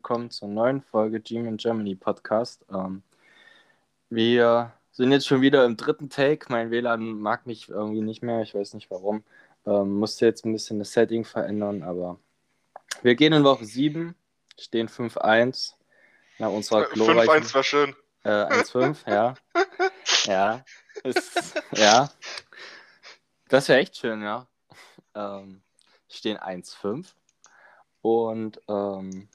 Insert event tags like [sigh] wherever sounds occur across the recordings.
willkommen zur neuen Folge Gym in Germany Podcast. Ähm, wir sind jetzt schon wieder im dritten Take. Mein WLAN mag mich irgendwie nicht mehr, ich weiß nicht warum. Ähm, musste jetzt ein bisschen das Setting verändern, aber wir gehen in Woche 7, stehen 5-1 nach unserer glorreichen... 5-1 war schön. Äh, 1-5, ja. [laughs] ja. Ist, ja. Das wäre echt schön, ja. Ähm, stehen 1-5 und ähm,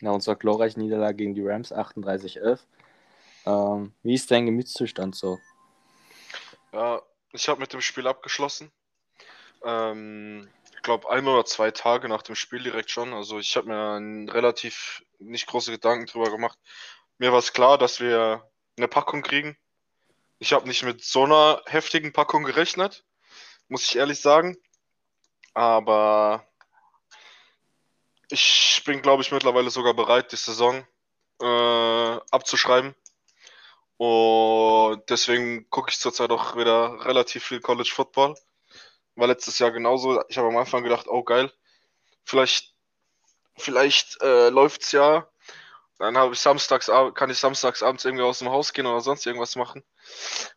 nach unserer glorreichen Niederlage gegen die Rams 38-11. Ähm, wie ist dein Gemütszustand so? Ja, ich habe mit dem Spiel abgeschlossen. Ähm, ich glaube, ein oder zwei Tage nach dem Spiel direkt schon. Also ich habe mir relativ nicht große Gedanken drüber gemacht. Mir war es klar, dass wir eine Packung kriegen. Ich habe nicht mit so einer heftigen Packung gerechnet, muss ich ehrlich sagen. Aber ich bin, glaube ich, mittlerweile sogar bereit, die Saison äh, abzuschreiben. Und deswegen gucke ich zurzeit auch wieder relativ viel College Football. War letztes Jahr genauso. Ich habe am Anfang gedacht, oh geil, vielleicht, vielleicht äh, es ja. Dann habe ich samstags, kann ich samstags abends irgendwie aus dem Haus gehen oder sonst irgendwas machen.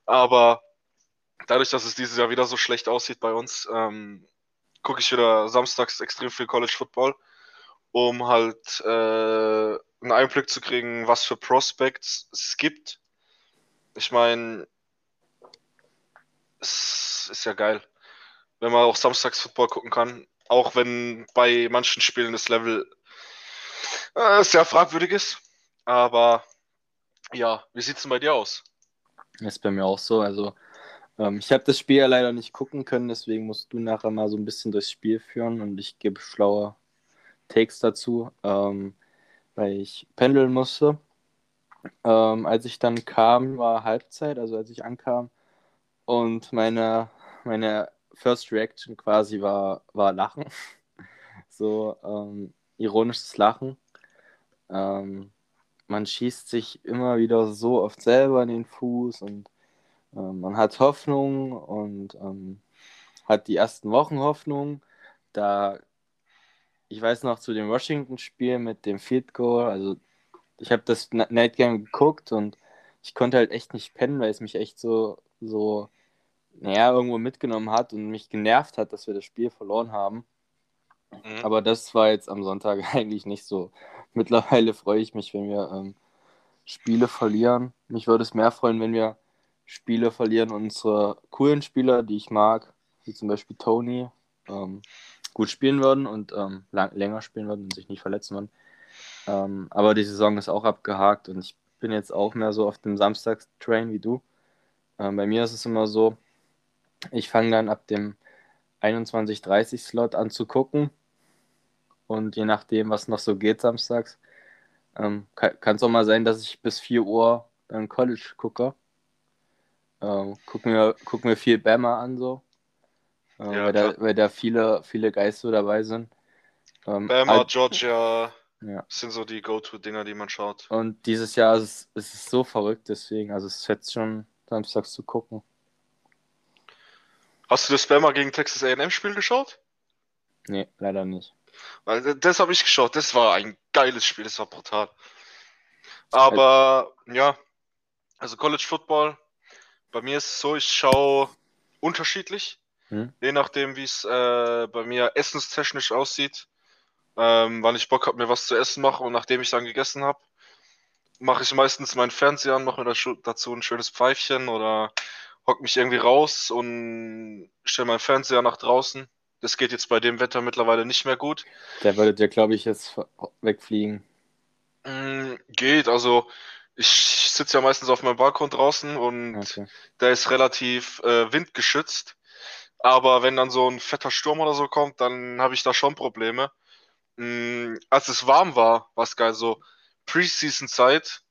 Aber dadurch, dass es dieses Jahr wieder so schlecht aussieht bei uns, ähm, gucke ich wieder samstags extrem viel College Football um halt äh, einen Einblick zu kriegen, was für Prospects es gibt. Ich meine, es ist ja geil, wenn man auch samstags Football gucken kann, auch wenn bei manchen Spielen das Level äh, sehr fragwürdig ist. Aber ja, wie sieht es denn bei dir aus? ist bei mir auch so. Also ähm, ich habe das Spiel ja leider nicht gucken können, deswegen musst du nachher mal so ein bisschen durchs Spiel führen und ich gebe schlauer Takes dazu, ähm, weil ich pendeln musste. Ähm, als ich dann kam, war Halbzeit, also als ich ankam. Und meine, meine First Reaction quasi war, war Lachen. [laughs] so ähm, ironisches Lachen. Ähm, man schießt sich immer wieder so oft selber in den Fuß und ähm, man hat Hoffnung und ähm, hat die ersten Wochen Hoffnung. Da ich weiß noch zu dem Washington-Spiel mit dem Field Goal, also ich habe das Night Game geguckt und ich konnte halt echt nicht pennen, weil es mich echt so, so, naja, irgendwo mitgenommen hat und mich genervt hat, dass wir das Spiel verloren haben. Mhm. Aber das war jetzt am Sonntag [laughs] eigentlich nicht so. Mittlerweile freue ich mich, wenn wir ähm, Spiele verlieren. Mich würde es mehr freuen, wenn wir Spiele verlieren. Unsere coolen Spieler, die ich mag, wie zum Beispiel Tony, ähm, gut spielen würden und ähm, lang, länger spielen würden und sich nicht verletzen würden. Ähm, aber die Saison ist auch abgehakt und ich bin jetzt auch mehr so auf dem Samstagstrain wie du. Ähm, bei mir ist es immer so, ich fange dann ab dem 21.30 Slot an zu gucken und je nachdem, was noch so geht samstags, ähm, kann es auch mal sein, dass ich bis 4 Uhr dann College gucke. Ähm, gucken, wir, gucken wir viel Bama an so äh, ja, weil, da, weil, da, viele, viele Geister dabei sind. Ähm, Bama, halt, Georgia ja. sind so die Go-To-Dinger, die man schaut. Und dieses Jahr ist, ist es so verrückt, deswegen, also es ist jetzt schon samstags zu gucken. Hast du das Bama gegen Texas AM-Spiel geschaut? Nee, leider nicht. Das habe ich geschaut, das war ein geiles Spiel, das war brutal. Aber ja, also College Football, bei mir ist es so, ich schaue unterschiedlich. Hm? Je nachdem, wie es äh, bei mir essenstechnisch aussieht, ähm, wann ich Bock habe, mir was zu essen mache und nachdem ich dann gegessen habe, mache ich meistens meinen Fernseher an, mache mir dazu ein schönes Pfeifchen oder hock mich irgendwie raus und stelle meinen Fernseher nach draußen. Das geht jetzt bei dem Wetter mittlerweile nicht mehr gut. Der würde dir, glaube ich, jetzt wegfliegen. Mm, geht, also ich sitze ja meistens auf meinem Balkon draußen und okay. der ist relativ äh, windgeschützt. Aber wenn dann so ein fetter Sturm oder so kommt, dann habe ich da schon Probleme. Mhm, als es warm war, war es geil, so Preseason-Zeit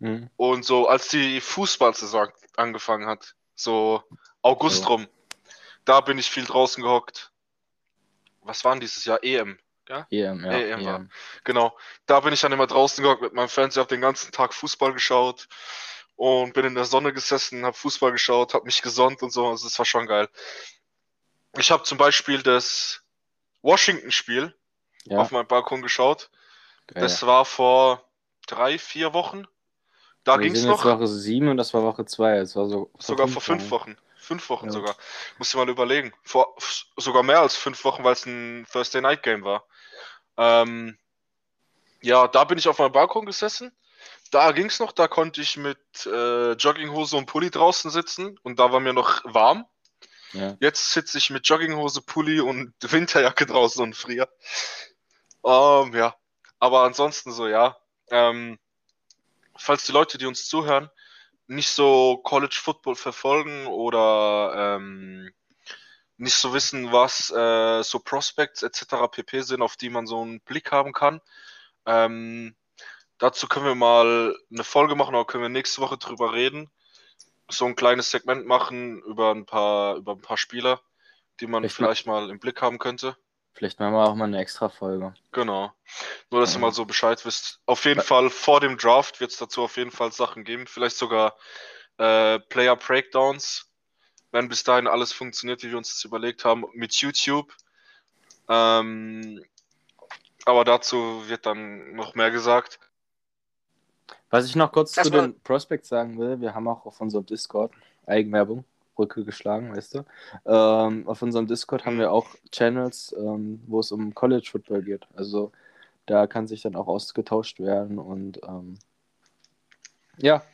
mhm. und so als die Fußballsaison angefangen hat, so August ja. rum, da bin ich viel draußen gehockt. Was waren dieses Jahr? EM. Ja? EM, ja. EM, EM. War. Genau. Da bin ich dann immer draußen gehockt mit meinem Fernseher, habe den ganzen Tag Fußball geschaut und bin in der Sonne gesessen, habe Fußball geschaut, habe mich gesonnt und so. Also, das war schon geil. Ich habe zum Beispiel das Washington-Spiel ja. auf meinem Balkon geschaut Geil. Das war vor drei, vier Wochen. Da Wir ging es sind jetzt noch. Woche 7 und das war Woche 2. Es war so Sogar vor fünf Wochen. Fünf Wochen Ja. sogar. Muss ich mal überlegen. Vor sogar mehr als fünf Wochen, weil es ein Thursday Night Game war. Ähm, ja, da bin ich auf meinem Balkon gesessen. Da ging es noch, da konnte ich mit äh, Jogginghose und Pulli draußen sitzen und da war mir noch warm. Ja. Jetzt sitze ich mit Jogginghose, Pulli und [laughs] Winterjacke draußen und friere. Ähm, ja, aber ansonsten so, ja. Ähm, falls die Leute, die uns zuhören, nicht so College Football verfolgen oder ähm, nicht so wissen, was äh, so Prospects etc. pp sind, auf die man so einen Blick haben kann. Ähm, dazu können wir mal eine Folge machen, oder können wir nächste Woche drüber reden. So ein kleines Segment machen über ein paar, über ein paar Spieler, die man Vielleicht vielleicht mal im Blick haben könnte. Vielleicht machen wir auch mal eine extra Folge. Genau. Nur, dass ihr Ja. mal so Bescheid wisst. Auf jeden Fall vor dem Draft wird es dazu auf jeden Fall Sachen geben. Vielleicht sogar äh, Player Breakdowns, wenn bis dahin alles funktioniert, wie wir uns das überlegt haben, mit YouTube. Ähm, aber dazu wird dann noch mehr gesagt. Was ich noch kurz zu Erstmal- den Prospects sagen will, wir haben auch auf unserem Discord Eigenwerbung, Brücke geschlagen, weißt du. Ähm, auf unserem Discord haben wir auch Channels, ähm, wo es um College Football geht. Also da kann sich dann auch ausgetauscht werden und ähm, ja,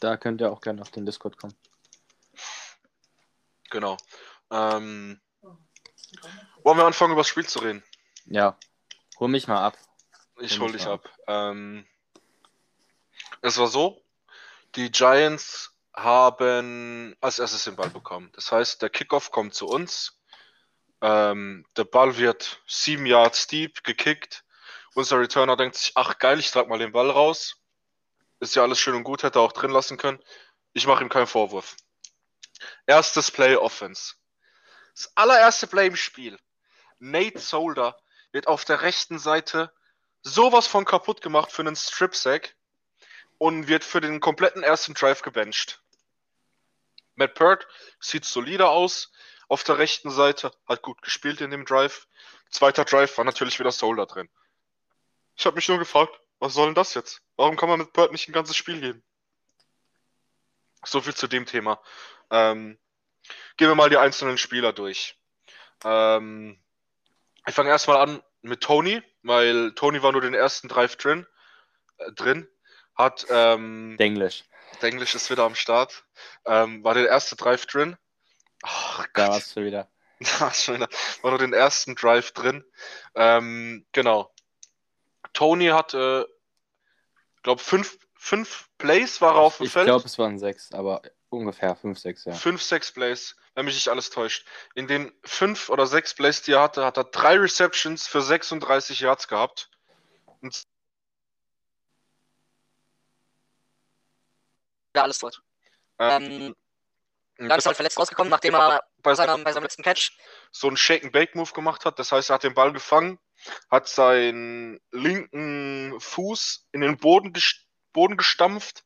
da könnt ihr auch gerne auf den Discord kommen. Genau. Ähm, wollen wir anfangen, über das Spiel zu reden? Ja, hol mich mal ab. Ich Hol dich mal ab. Es war so, die Giants haben als erstes den Ball bekommen. Das heißt, der Kickoff kommt zu uns. Ähm, der Ball wird sieben Yards deep gekickt. Unser Returner denkt sich, ach geil, ich trag mal den Ball raus. Ist ja alles schön und gut, hätte er auch drin lassen können. Ich mache ihm keinen Vorwurf. Erstes Play Offense. Das allererste Play im Spiel. Nate Solder wird auf der rechten Seite sowas von kaputt gemacht für einen Strip Sack und wird für den kompletten ersten Drive gebencht. Matt Pert sieht solider aus. Auf der rechten Seite hat gut gespielt in dem Drive. Zweiter Drive war natürlich wieder Solder drin. Ich habe mich nur gefragt, was soll denn das jetzt? Warum kann man mit Pert nicht ein ganzes Spiel geben? So viel zu dem Thema. Ähm, gehen wir mal die einzelnen Spieler durch. Ähm, ich fange erstmal an mit Tony, weil Tony war nur den ersten Drive drin. Äh, drin. Hat, ähm, Englisch. Englisch ist wieder am Start. Ähm, war der erste Drive drin. Ach, Da warst du wieder. [laughs] Ja, schon wieder. War nur den ersten Drive drin. Ähm, genau. Tony hatte, glaube fünf, fünf Plays war er auf dem Ich Feld. glaube, es waren sechs, aber ungefähr fünf, sechs, ja. Fünf, sechs Plays, wenn mich nicht alles täuscht. In den fünf oder sechs Plays, die er hatte, hat er drei Receptions für 36 Yards gehabt. Und Ja, alles dort. ähm, Dann ist er halt verletzt rausgekommen, nachdem er bei seinem, bei seinem letzten Catch so einen Shake-and-Bake-Move gemacht hat. Das heißt, er hat den Ball gefangen, hat seinen linken Fuß in den Boden, ges Boden gestampft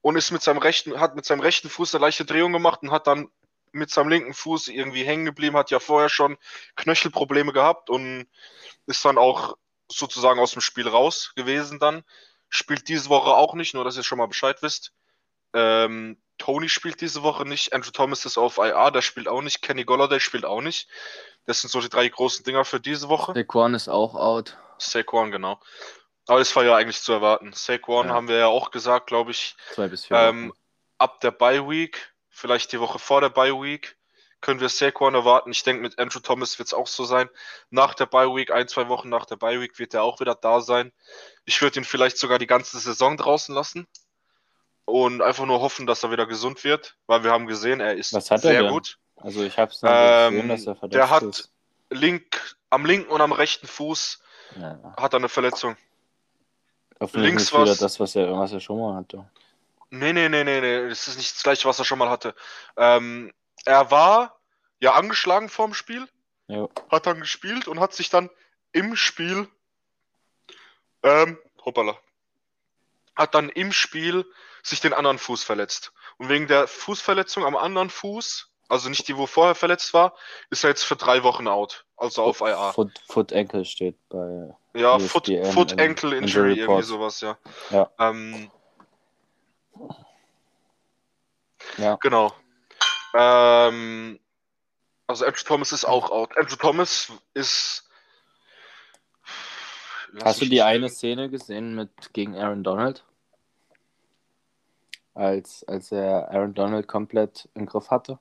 und ist mit seinem rechten, hat mit seinem rechten Fuß eine leichte Drehung gemacht und hat dann mit seinem linken Fuß irgendwie hängen geblieben, hat ja vorher schon Knöchelprobleme gehabt und ist dann auch sozusagen aus dem Spiel raus gewesen dann. Spielt diese Woche auch nicht, nur dass ihr schon mal Bescheid wisst. Ähm, Tony spielt diese Woche nicht, Andrew Thomas ist auf IR, der spielt auch nicht, Kenny Golladay spielt auch nicht. Das sind so die drei großen Dinger für diese Woche. Saquon ist auch out. Saquon, genau. Aber das war ja eigentlich zu erwarten. Saquon Ja. haben wir ja auch gesagt, glaube ich, Zwei bis vier ähm, ab der Bye Week, vielleicht die Woche vor der Bye Week, können wir Saquon erwarten. Ich denke, mit Andrew Thomas wird es auch so sein. Nach der Bye Week, ein, zwei Wochen nach der Bye Week, wird er auch wieder da sein. Ich würde ihn vielleicht sogar die ganze Saison draußen lassen und einfach nur hoffen, dass er wieder gesund wird, weil wir haben gesehen, er ist er sehr denn? gut. Also ich habe es Ähm, gesehen, dass er verdammt der hat- ist. Link, am linken und am rechten Fuß Ja. hat er eine Verletzung. Hoffentlich links war's- das, was er, was er schon mal hatte. Nee, nee, nee, nee, nee, das ist nicht das gleiche, was er schon mal hatte. Ähm, er war ja angeschlagen vorm Spiel, Ja. hat dann gespielt und hat sich dann im Spiel, ähm, hoppala, hat dann im Spiel sich den anderen Fuß verletzt. Und wegen der Fußverletzung am anderen Fuß, also nicht die, wo vorher verletzt war, ist er jetzt für drei Wochen out. Also auf IA. Foot, Foot Ankle steht bei. Ja, Foot, ESPN Foot im Ankle Injury Injury, irgendwie sowas, ja. Ja. Ähm, Ja. genau. Ähm, also Andrew Thomas ist auch out. Andrew Thomas ist. Lass Hast du die eine. Szene gesehen mit gegen Aaron Donald? Als, als er Aaron Donald komplett im Griff hatte?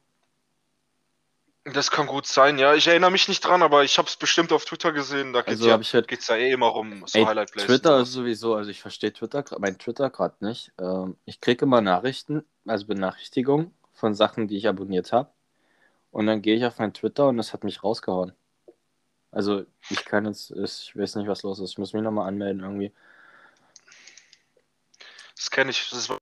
Das kann gut sein, ja. Ich erinnere mich nicht dran, aber ich habe es bestimmt auf Twitter gesehen. Da geht's Also ja, halt geht's ja eh immer um so Highlight Plays. Twitter ist sowieso, also ich verstehe Twitter, mein Twitter gerade nicht. Ähm, ich kriege immer Nachrichten, also Benachrichtigungen von Sachen, die ich abonniert habe. Und dann gehe ich auf mein Twitter und das hat mich rausgehauen. Also ich kann jetzt, ich weiß nicht, was los ist. Ich muss mich nochmal anmelden irgendwie. Das kenne ich. Das wenn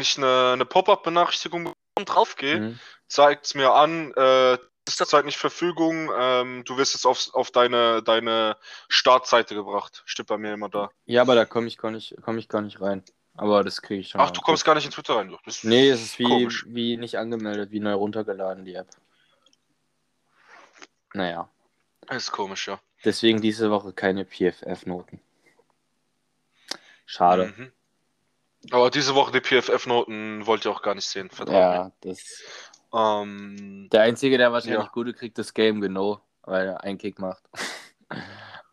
ich eine, eine Pop-up-Benachrichtigung draufgehe, Mhm. zeigt es mir an, äh, ist zurzeit nicht Verfügung, ähm, du wirst jetzt auf, auf deine, deine Startseite gebracht. Steht bei mir immer da. Ja, aber da komme ich gar nicht, komme ich gar nicht rein. Aber das kriege ich schon. Ach, du kommst gar nicht in Twitter rein. Das Nee, es ist wie, komisch. wie nicht angemeldet, wie neu runtergeladen, die App. Naja, Das ist komisch, ja. deswegen diese Woche keine PFF-Noten. Schade. Mhm. Aber diese Woche die PFF-Noten wollt ihr auch gar nicht sehen. Verdammt. Ja, das. Ähm, Der Einzige, der wahrscheinlich Ja. gute kriegt, ist Game Genau, weil er einen Kick macht.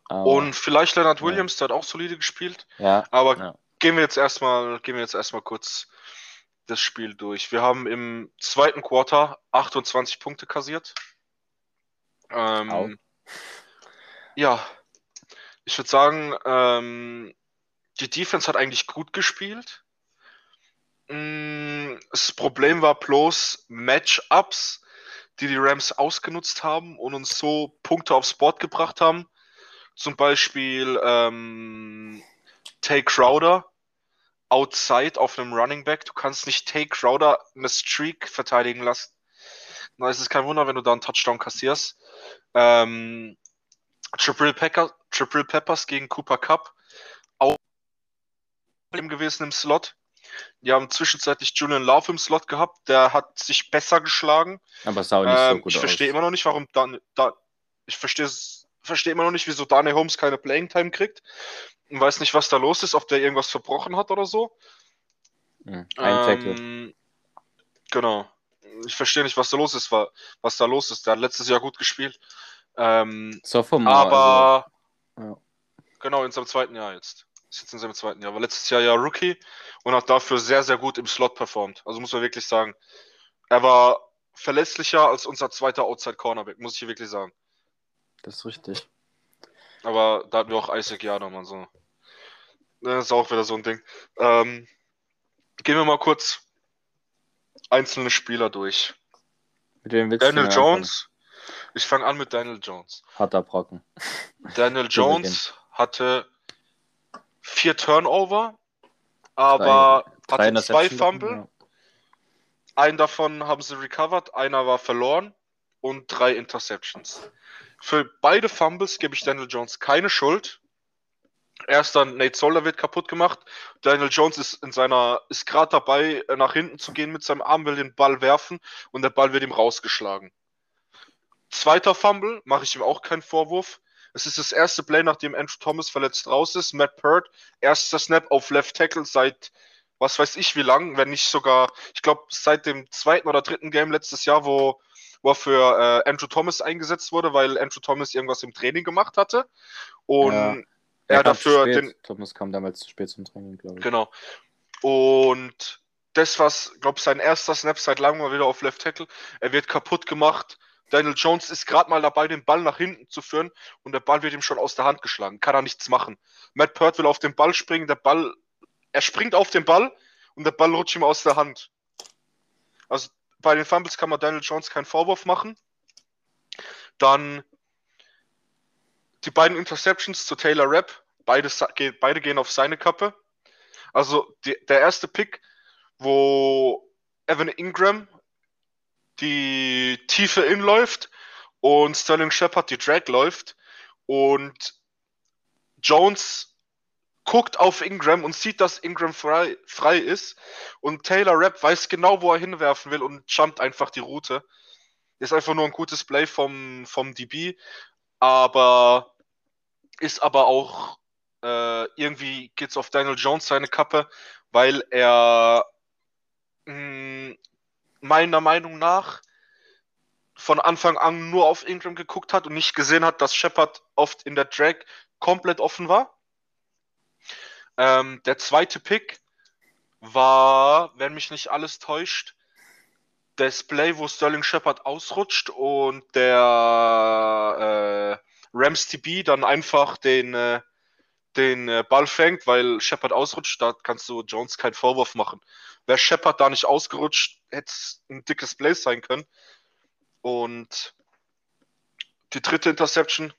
Aber, [laughs] und vielleicht Leonard ja. Williams, der hat auch solide gespielt. ja, Aber Ja. gehen wir jetzt erstmal, gehen wir jetzt erstmal kurz das Spiel durch. Wir haben im zweiten Quarter 28 Punkte kassiert. Ähm, ja, ich würde sagen, ähm, die Defense hat eigentlich gut gespielt. Mm, Das Problem war bloß Matchups, die die Rams ausgenutzt haben und uns so Punkte aufs Board gebracht haben. Zum Beispiel ähm, Tay Crowder outside auf einem Running Back. Du kannst nicht Tay Crowder eine Streak verteidigen lassen. Na, es ist kein Wunder, wenn du da einen Touchdown kassierst. Ähm, Triple, Packer, Triple Peppers gegen Cooper Cup. Problem gewesen im Slot. Die haben zwischenzeitlich Julian Love im Slot gehabt. Der hat sich besser geschlagen. aber sah auch nicht Ähm, so gut ich verstehe immer noch nicht, warum Dan, da, ich verstehe verstehe immer noch nicht, wieso Daniel Holmes keine Playing Time kriegt. Und weiß nicht, was da los ist, ob der irgendwas verbrochen hat oder so. Mhm. Ein Tackle. Ähm, genau. Ich verstehe nicht, was da los ist, wa- was da los ist. Der hat letztes Jahr gut gespielt. Ähm, Sophomore. aber also, ja. genau, in seinem zweiten Jahr jetzt. Jetzt in seinem zweiten Jahr. War letztes Jahr ja Rookie und hat dafür sehr, sehr gut im Slot performt. Also muss man wirklich sagen. Er war verlässlicher als unser zweiter Outside Cornerback, muss ich hier wirklich sagen. das ist richtig. Aber da hatten wir auch Isaac Yadam und so. Das ist auch wieder so ein Ding. Ähm, gehen wir mal kurz einzelne Spieler durch. Mit wem willst du Daniel anfangen? Jones. Ich fange an mit Daniel Jones. Harter Brocken. Daniel. [laughs] Jones hatte vier Turnover, aber Drei hatte zwei Interception davon, Fumble. Einen davon haben sie recovered, einer war verloren und drei Interceptions. Für beide Fumbles gebe ich Daniel Jones keine Schuld. Erst dann Nate Solder wird kaputt gemacht. Daniel Jones ist in seiner, ist gerade dabei, äh, nach hinten zu gehen mit seinem Arm, will den Ball werfen und der Ball wird ihm rausgeschlagen. Zweiter Fumble, mache ich ihm auch keinen Vorwurf. Es ist das erste Play, nachdem Andrew Thomas verletzt raus ist. Matt Pert, erster Snap auf Left Tackle seit was weiß ich wie lang, wenn nicht sogar, ich glaube, seit dem zweiten oder dritten Game letztes Jahr, wo, wo er für äh, Andrew Thomas eingesetzt wurde, weil Andrew Thomas irgendwas im Training gemacht hatte. Und Ja. er dafür den, Thomas kam damals zu spät zum Training, glaube ich. Genau. Und das, was, glaube ich, sein erster Snap seit langem mal wieder auf Left Tackle. Er wird kaputt gemacht. Daniel Jones ist gerade mal dabei, den Ball nach hinten zu führen und der Ball wird ihm schon aus der Hand geschlagen. Kann er nichts machen. Matt Pert will auf den Ball springen, der Ball, er springt auf den Ball und der Ball rutscht ihm aus der Hand. Also bei den Fumbles kann man Daniel Jones keinen Vorwurf machen. Dann die beiden Interceptions zu Taylor Rapp. Beide, beide gehen auf seine Kappe. Also die, der erste Pick, wo Evan Ingram die Tiefe inläuft und Sterling Shepard die Drag läuft und Jones guckt auf Ingram und sieht, dass Ingram frei, frei ist und Taylor Rapp weiß genau, wo er hinwerfen will und jumpt einfach die Route. Ist einfach nur ein gutes Play vom, vom DB, aber ist aber auch äh, irgendwie geht's auf Daniel Jones seine Kappe, weil er mh, meiner Meinung nach von Anfang an nur auf Ingram geguckt hat und nicht gesehen hat, dass Shepard oft in der Drag komplett offen war. Ähm, der zweite Pick war, wenn mich nicht alles täuscht, das Play, wo Sterling Shepard ausrutscht und der äh, Rams TB dann einfach den, äh, den äh, Ball fängt, weil Shepard ausrutscht. Da kannst du Jones keinen Vorwurf machen. Wäre Shepard da nicht ausgerutscht, hätte es ein dickes Play sein können. Und die dritte Interception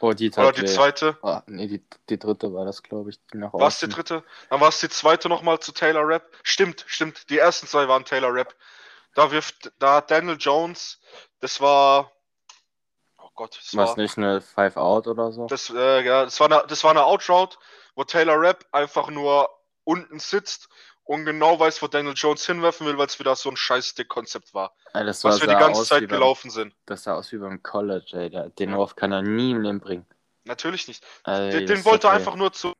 Oh, die oder die weh. zweite. Ah, nee, die, die dritte war das, glaube ich. die Nach War es die dritte? Dann war es die zweite nochmal zu Taylor Rapp. Stimmt, stimmt. Die ersten zwei waren Taylor Rapp. Da wirft, da hat Daniel Jones, das war, Gott, das War es nicht eine Five Out oder so? das, äh, ja, das war eine, das war eine Outroute, wo Taylor Rapp einfach nur unten sitzt und genau weiß, wo Daniel Jones hinwerfen will, weil es wieder so ein scheiß Stick-Konzept war. Ey, das war, Was wir die ganze Zeit beim, gelaufen sind. Das sah aus wie beim College, ey. Den Ja. Wurf kann er nie im Leben bringen. Natürlich nicht. Ey, Den, den wollte er einfach nur zu.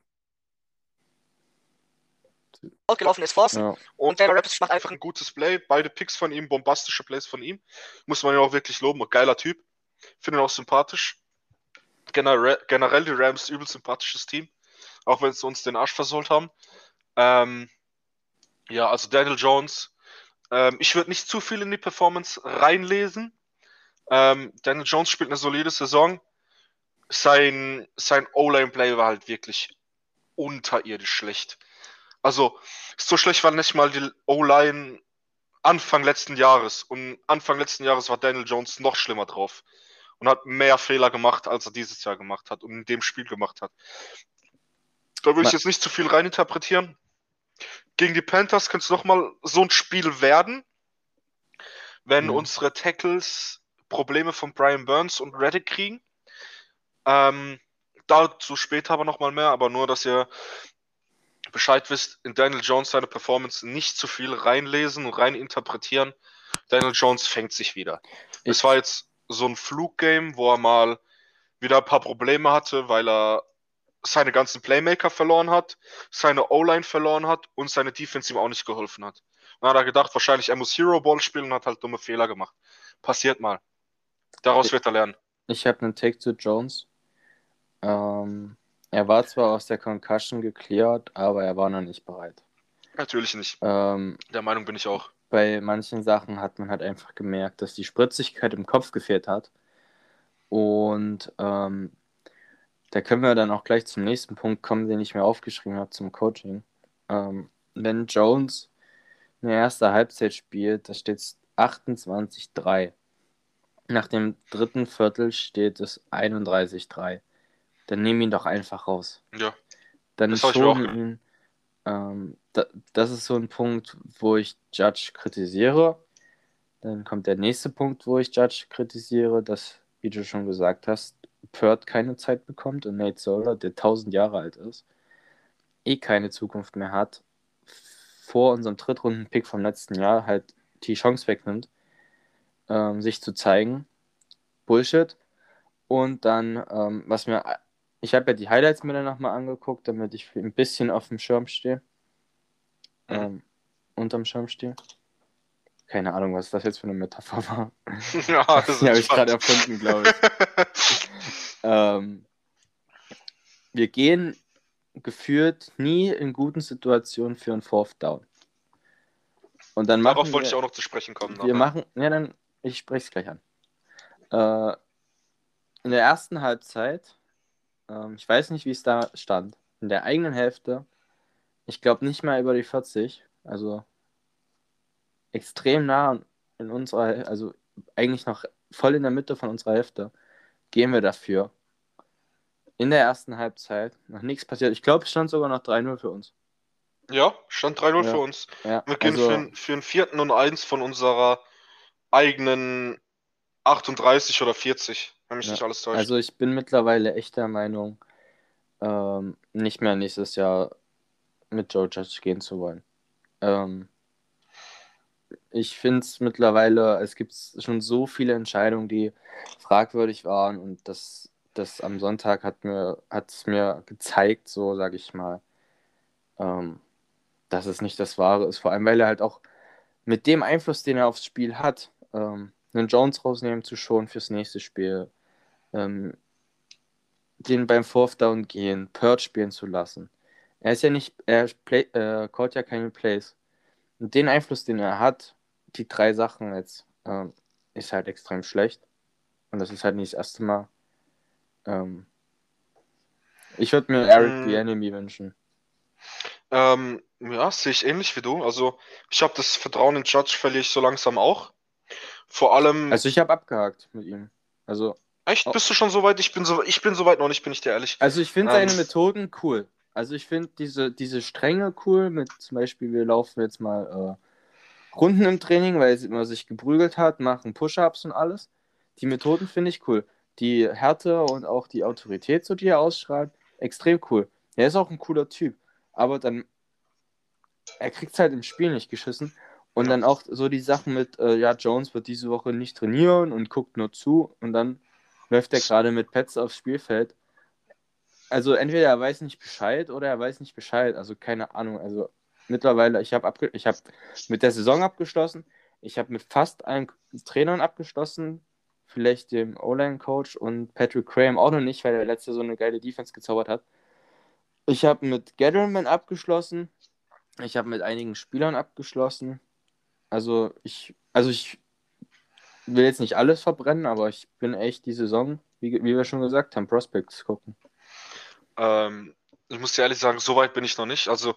Ausgelaufen ist Force. Ja. Und Taylor Rapp macht einfach ein gutes Play. Beide Picks von ihm, bombastische Plays von ihm. Muss man ja auch wirklich loben. Geiler Typ. Finde ihn auch sympathisch. Generell, generell die Rams übel sympathisches Team. Auch wenn sie uns den Arsch versohlt haben. Ähm, ja, also Daniel Jones. Ähm, ich würde nicht zu viel in die Performance reinlesen. Ähm, Daniel Jones spielt eine solide Saison. Sein, sein O-Line-Play war halt wirklich unterirdisch schlecht. Also, so schlecht war nicht mal die O-Line Anfang letzten Jahres. Und Anfang letzten Jahres war Daniel Jones noch schlimmer drauf. Und hat mehr Fehler gemacht, als er dieses Jahr gemacht hat und in dem Spiel gemacht hat. Da würde ich jetzt nicht zu viel reininterpretieren. Gegen die Panthers könnte es nochmal so ein Spiel werden, wenn Mhm. unsere Tackles Probleme von Brian Burns und Reddick kriegen. Ähm, dazu später aber nochmal mehr, aber nur, dass ihr Bescheid wisst, in Daniel Jones seine Performance nicht zu viel reinlesen und reininterpretieren. Daniel Jones fängt sich wieder. Es Ich- war jetzt so ein Fluggame, wo er mal wieder ein paar Probleme hatte, weil er seine ganzen Playmaker verloren hat, seine O-Line verloren hat und seine Defense ihm auch nicht geholfen hat. Dann hat er gedacht, wahrscheinlich er muss Hero Ball spielen und hat halt dumme Fehler gemacht. Passiert mal. Daraus wird er lernen. Ich habe einen Take zu Jones. Ähm, er war zwar aus der Concussion geklärt, aber er war noch nicht bereit. Natürlich nicht. Ähm, Der Meinung bin ich auch. Bei manchen Sachen hat man halt einfach gemerkt, dass die Spritzigkeit im Kopf gefehlt hat. Und ähm, da können wir dann auch gleich zum nächsten Punkt kommen, den ich mir aufgeschrieben habe zum Coaching. Ähm, wenn Jones eine erste Halbzeit spielt, da steht es 28-3. Nach dem dritten Viertel steht es 31-3. Dann nehm ihn doch einfach raus. Ja. Dann schonen ihn. Ähm, da, das ist so ein Punkt, wo ich Judge kritisiere. Dann kommt der nächste Punkt, wo ich Judge kritisiere, dass, wie du schon gesagt hast, Pert keine Zeit bekommt und Nate Solder, der 1000 Jahre alt ist, eh keine Zukunft mehr hat, vor unserem Drittrunden-Pick vom letzten Jahr halt die Chance wegnimmt, ähm, sich zu zeigen. Bullshit. Und dann, ähm, was mir, ich habe ja die Highlights mir dann nochmal angeguckt, damit ich ein bisschen auf dem Schirm stehe. Ähm, unterm Schirm stehe. Keine Ahnung, was das jetzt für eine Metapher war. [laughs] ja, das [laughs] Die habe ich gerade erfunden, glaube ich. [laughs] Ähm, wir gehen geführt nie in guten Situationen für einen Fourth Down. Und dann machen Darauf wollte wir, ich auch noch zu sprechen kommen. wir aber- machen, ja, dann, ich spreche es gleich an. Äh, in der ersten Halbzeit, ähm, ich weiß nicht, wie es da stand, in der eigenen Hälfte, ich glaube nicht mal über die 40, also extrem nah in unserer, also eigentlich noch voll in der Mitte von unserer Hälfte, gehen wir dafür. In der ersten Halbzeit, noch nichts passiert. Ich glaube, es stand sogar noch 3-0 für uns. Ja, stand 3-0 Ja. für uns. Ja, Wir gehen also, für, einen- für einen vierten und eins von unserer eigenen 38 oder 40, wenn mich Ja, nicht alles täuscht. Also ich bin mittlerweile echt der Meinung, ähm, nicht mehr nächstes Jahr mit Joe Judge gehen zu wollen. Ähm, ich finde es mittlerweile, es gibt schon so viele Entscheidungen, die fragwürdig waren und das, das am Sonntag hat mir hat es mir gezeigt, so sage ich mal, ähm, dass es nicht das Wahre ist. Vor allem, weil er halt auch mit dem Einfluss, den er aufs Spiel hat, ähm, einen Jones rausnehmen zu schonen fürs nächste Spiel, ähm, den beim Fourth Down gehen, Purge spielen zu lassen. Er ist ja nicht, er play, äh, callt ja keine Plays. Und den Einfluss, den er hat, die drei Sachen jetzt, ähm, ist halt extrem schlecht. Und das ist halt nicht das erste Mal. Ähm, ich würde mir Eric mm. Enemy wünschen. Ähm, ja, sehe ich ähnlich wie du. Also, ich habe das Vertrauen in Judge verliere ich so langsam auch. Vor allem. Also, ich habe abgehakt mit ihm. Also. Echt? Bist du schon so weit? Ich bin so, ich bin so weit noch nicht, bin ich dir ehrlich. Also, ich finde ähm, seine Methoden cool. Also, ich finde diese, diese Strenge cool. Mit zum Beispiel, wir laufen jetzt mal äh, Runden im Training, weil man sich geprügelt hat, machen Push-Ups und alles. Die Methoden finde ich cool. Die Härte und auch die Autorität, so die er ausstrahlt, extrem cool. Er ist auch ein cooler Typ aber dann, er kriegt es halt im Spiel nicht geschissen. Und dann auch so die Sachen mit, äh, ja, Jones wird diese Woche nicht trainieren und guckt nur zu und dann läuft er gerade mit Pets aufs Spielfeld. Also entweder er weiß nicht Bescheid oder er weiß nicht Bescheid. Also keine Ahnung. Also mittlerweile, ich habe ich hab mit der Saison abgeschlossen. Ich habe mit fast allen Trainern abgeschlossen. Vielleicht dem O-Line-Coach und Patrick Graham auch noch nicht, weil er letzte so eine geile Defense gezaubert hat. Ich habe mit Gatterman abgeschlossen. Ich habe mit einigen Spielern abgeschlossen. Also ich, also ich will jetzt nicht alles verbrennen, aber ich bin echt die Saison, wie, wie wir schon gesagt haben, Prospects gucken. Ähm, ich muss dir ehrlich sagen, so weit bin ich noch nicht. Also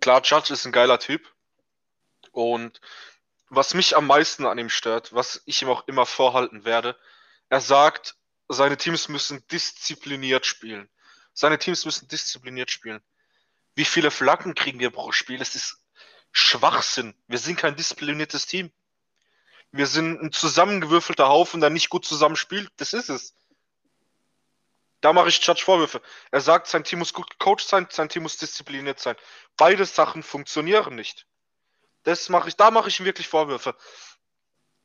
klar, Judge ist ein geiler Typ. Und was mich am meisten an ihm stört, was ich ihm auch immer vorhalten werde, er sagt, seine Teams müssen diszipliniert spielen. Seine Teams müssen diszipliniert spielen. Wie viele Flaggen kriegen wir pro Spiel? Das ist Schwachsinn. Wir sind kein diszipliniertes Team. Wir sind ein zusammengewürfelter Haufen, der nicht gut zusammenspielt. Das ist es. Da mache ich Judge Vorwürfe. Er sagt, sein Team muss gut gecoacht sein, sein Team muss diszipliniert sein. Beide Sachen funktionieren nicht. Das mache ich, da mache ich ihm wirklich Vorwürfe.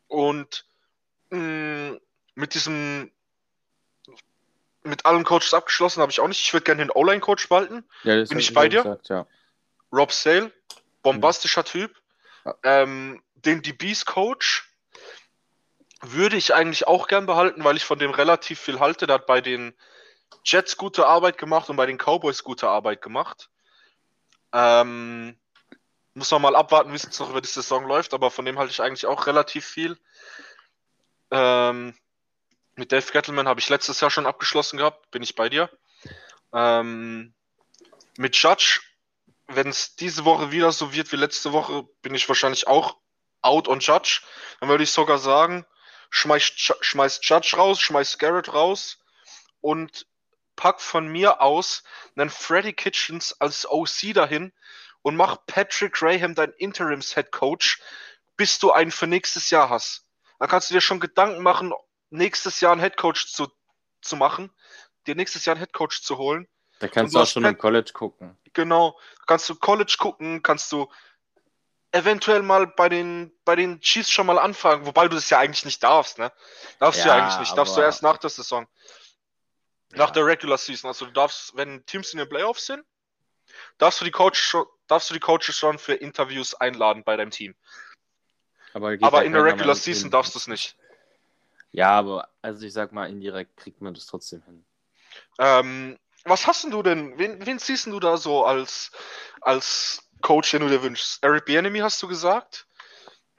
Und mh, mm, mit diesem mit allen Coaches abgeschlossen habe ich auch nicht. Ich würde gerne den O-Line-Coach behalten. Ja, Bin ich bei dir? Gesagt, ja. Rob Sale, bombastischer mhm. Typ. Ähm, den DBs-Coach würde ich eigentlich auch gern behalten, weil ich von dem relativ viel halte. Der hat bei den Jets gute Arbeit gemacht und bei den Cowboys gute Arbeit gemacht. Ähm, muss man mal abwarten, wie es noch über die Saison läuft, aber von dem halte ich eigentlich auch relativ viel. Ähm, mit Dave Gettleman habe ich letztes Jahr schon abgeschlossen gehabt, bin ich bei dir. Ähm, mit Judge, wenn es diese Woche wieder so wird wie letzte Woche, bin ich wahrscheinlich auch out on Judge. Dann würde ich sogar sagen, schmeiß, schmeiß Judge raus, schmeiß Garrett raus und pack von mir aus einen Freddy Kitchens als OC dahin und mach Patrick Graham dein Interims Head Coach, bis du einen für nächstes Jahr hast. Dann kannst du dir schon Gedanken machen, nächstes Jahr einen Headcoach zu, zu machen, dir nächstes Jahr einen Headcoach zu holen. Da kannst du auch schon im College gucken. Genau, kannst du College gucken, kannst du eventuell mal bei den, bei den Chiefs schon mal anfangen, wobei du das ja eigentlich nicht darfst, ne? Darfst ja, du ja eigentlich nicht. Darfst du erst nach der Saison. Ja. Nach der Regular Season. Also du darfst, wenn Teams in den Playoffs sind, darfst du die Coaches schon, darfst du die Coaches schon für Interviews einladen bei deinem Team. Aber, Aber in der Regular Season darfst du es nicht. Ja, aber also ich sag mal, indirekt kriegt man das trotzdem hin. Ähm, was hast du denn, wen, wen siehst du da so als, als Coach, den du dir wünschst? Eric Bienemy hast du gesagt?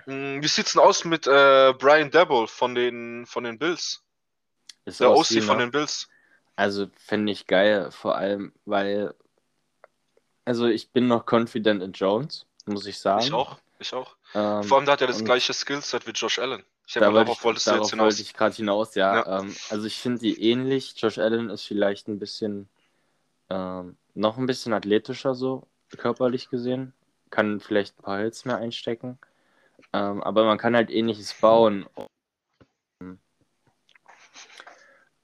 Hm, wie sieht's denn aus mit äh, Brian Dabble von den, von den Bills? Ist Der OC von den Bills. Also fände ich geil, vor allem, weil also ich bin noch confident in Jones, muss ich sagen. Ich auch, ich auch. Ähm, Vor allem da hat er das gleiche Skillset wie Josh Allen. Ich habe darauf ich, wolltest darauf du wollte ich gerade hinaus, ja. ja. Ähm, also ich finde die ähnlich. Josh Allen ist vielleicht ein bisschen ähm, noch ein bisschen athletischer so körperlich gesehen, kann vielleicht ein paar Hits mehr einstecken, ähm, aber man kann halt ähnliches bauen.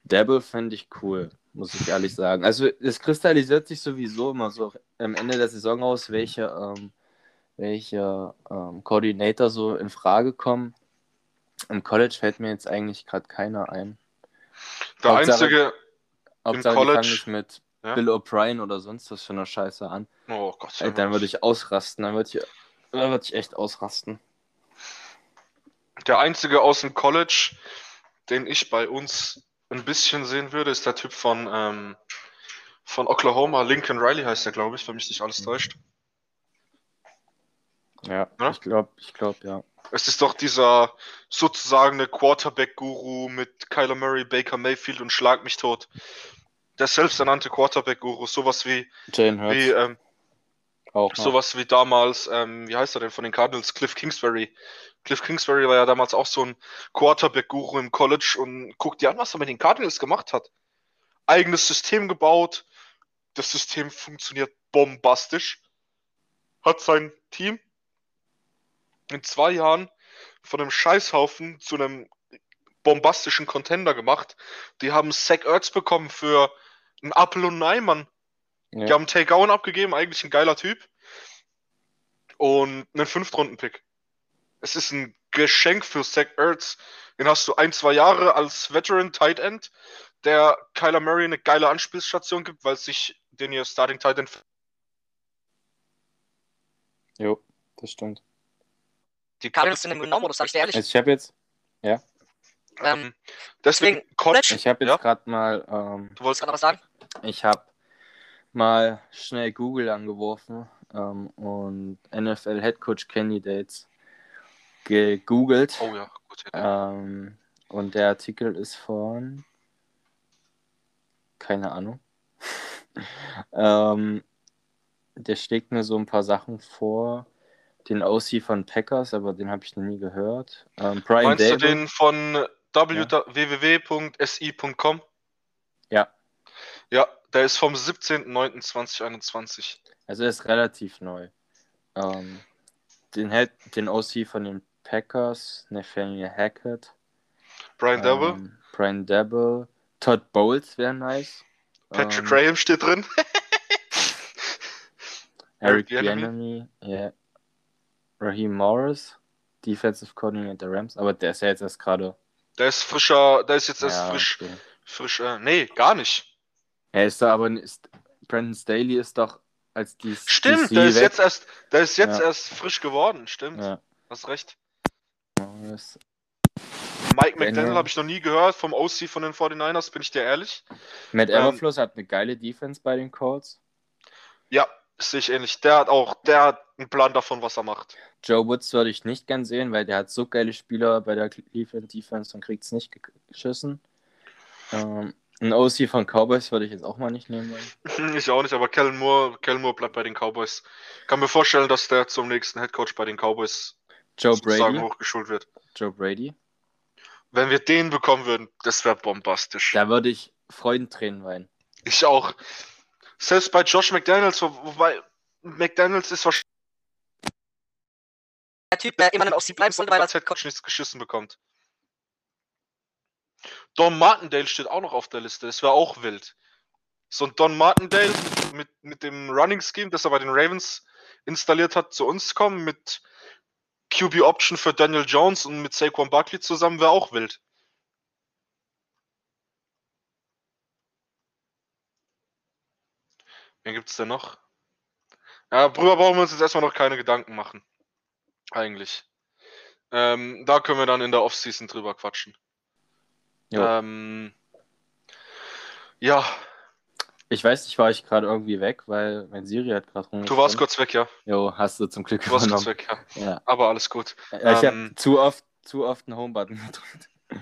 Dabble fände ich cool, muss ich ehrlich sagen. Also es kristallisiert sich sowieso immer so am Ende der Saison aus, welche ähm, welche ähm, Coordinator so in Frage kommen. Im College fällt mir jetzt eigentlich gerade keiner ein. Der Hauptsache- einzige, Hauptsache, die College- mit Ja? Bill O'Brien oder sonst was für eine Scheiße an. oh Gott, Ey, dann würde ich ausrasten. Dann würde ich, dann würd ich echt ausrasten. der einzige aus dem College, den ich bei uns ein bisschen sehen würde, ist der Typ von, ähm, von Oklahoma, Lincoln Riley heißt der, glaube ich, wenn mich nicht alles täuscht. Ja, Ja? ich glaube, ich glaube, ja. Es ist doch dieser sozusagen eine Quarterback-Guru mit Kyler Murray, Baker Mayfield und Schlag mich tot. Der selbsternannte Quarterback-Guru, sowas wie, Jane Hurts wie ähm, auch noch. Sowas wie damals, ähm, wie heißt er denn von den Cardinals? Cliff Kingsbury. Cliff Kingsbury war ja damals auch so ein Quarterback-Guru im College und guck dir an, was er mit den Cardinals gemacht hat. Eigenes System gebaut. Das System funktioniert bombastisch. Hat sein Team in zwei Jahren von einem Scheißhaufen zu einem bombastischen Contender gemacht. Die haben Zach Ertz bekommen für einen Apfel und ein Ei, Mann. Ja. Die haben Tay Gowan abgegeben, eigentlich ein geiler Typ. Und einen Fünftrunden-Pick. Es ist ein Geschenk für Zach Ertz. Den hast du ein, zwei Jahre als Veteran Tight End, der Kyler Murray eine geile Anspielstation gibt, weil sich den ihr Starting Tight End Jo, das stimmt. die Cardinals sind im Genommen-Modus, sag ich dir ehrlich. Also ich habe jetzt, Ähm, Deswegen deswegen, College. ich habe jetzt Ja? gerade mal, ähm, Du wolltest wolltest gerade was sagen? ich habe mal schnell Google angeworfen ähm, und NFL Head Coach Candidates gegoogelt. Oh ja, gut. Äh, Ja. Ähm, und der Artikel ist von. Keine Ahnung. [laughs] ähm, der schlägt mir so ein paar Sachen vor. Den OC von Packers, aber den habe ich noch nie gehört. Ähm, Brian Meinst du Dable. den von www.si.com? Ja, Ja, der ist vom 17.09.2021. also er ist relativ neu. Ähm, den, den OC von den Packers, Nathaniel Hackett. Brian Devil, Ähm, Brian Dabble. Todd Bowles wäre nice. Patrick Ähm, Graham steht drin. [laughs] Eric Bieniemy, ja. Raheem Morris, Defensive Coordinator der Rams, aber der ist ja jetzt erst gerade. Der ist frischer, der ist jetzt erst Ja, frisch, okay. frisch, äh, nee, gar nicht. Er ist da aber ist, Brandon Staley ist doch als die Stimmt, DC der ist weg. jetzt erst, der ist jetzt Ja. erst frisch geworden, stimmt. Ja. Hast recht. Morris. Mike Daniel. McDaniel habe ich noch nie gehört, vom OC von den 49ers, bin ich dir ehrlich. Matt Ähm, Everfluss hat eine geile Defense bei den Colts. Ja, sehe ich ähnlich. Der hat auch, der hat einen Plan davon, was er macht. Joe Woods würde ich nicht gern sehen, weil der hat so geile Spieler bei der Cleveland Defense und kriegt es nicht ge- geschissen. Ähm, ein OC von Cowboys würde ich jetzt auch mal nicht nehmen wollen. [laughs] Ich auch nicht, aber Kellen Moore, Kellen Moore bleibt bei den Cowboys. Kann mir vorstellen, dass der zum nächsten Headcoach bei den Cowboys Joe Brady. hochgeschult wird. Joe Brady. Wenn wir den bekommen würden, das wäre bombastisch. Da würde ich Freudentränen weinen. Ich auch. Selbst bei Josh McDaniels, wo- wobei McDaniels ist wahrscheinlich Der Typ, der immer noch aus sie bleiben sollte, weil er Headcoach nichts geschissen bekommt. Don Martindale steht auch noch auf der Liste. Das wäre auch wild. So ein Don Martindale mit, mit dem Running Scheme, das er bei den Ravens installiert hat, zu uns kommen mit QB Option für Daniel Jones und mit Saquon Barkley zusammen wäre auch wild. Wen gibt es denn noch? Ja, darüber brauchen wir uns jetzt erstmal noch keine Gedanken machen. Eigentlich. Ähm, da können wir dann in der Offseason drüber quatschen. Jo. Ähm, ja, Ich weiß nicht, war ich gerade irgendwie weg, weil mein Siri hat gerade rumgesprochen. du warst kurz weg, ja. Jo, hast du zum Glück Du warst kurz weg, ja. Ja. Aber alles gut. ja ich Ähm, habe zu oft, zu oft einen Home-Button gedrückt. Äh,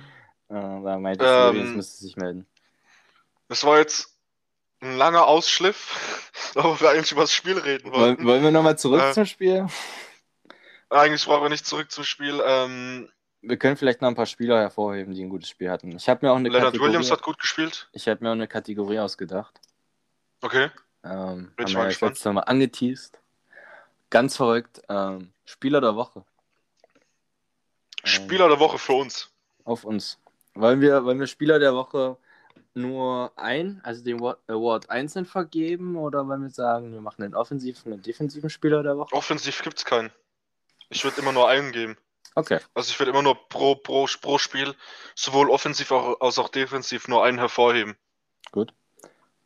da meinte Siri, Ähm, jetzt müsste sie sich melden. Das war jetzt ein langer Ausschliff, [laughs] aber wir eigentlich über das Spiel reden Wollen, wollten. wollen wir nochmal zurück Äh, zum Spiel? Eigentlich brauchen wir nicht zurück zum Spiel. Ähm, Wir können vielleicht noch ein paar Spieler hervorheben, die ein gutes Spiel hatten. Ich habe mir auch eine Leonard Kategorie, Williams hat gut gespielt. ich habe mir auch eine Kategorie ausgedacht. Okay. Ähm, Bin haben ich wir letztes Mal angeteased. Ganz verrückt. Ähm, Spieler der Woche. Ähm, Spieler der Woche für uns. Auf uns. Wollen wir, wollen wir Spieler der Woche nur ein, also den Wa- Award einzeln vergeben oder wollen wir sagen, wir machen den offensiven und defensiven Spieler der Woche? Offensiv gibt's keinen. Ich würde immer nur einen geben. Okay. Also ich würde immer nur pro, pro, pro Spiel, sowohl offensiv als auch defensiv, nur einen hervorheben.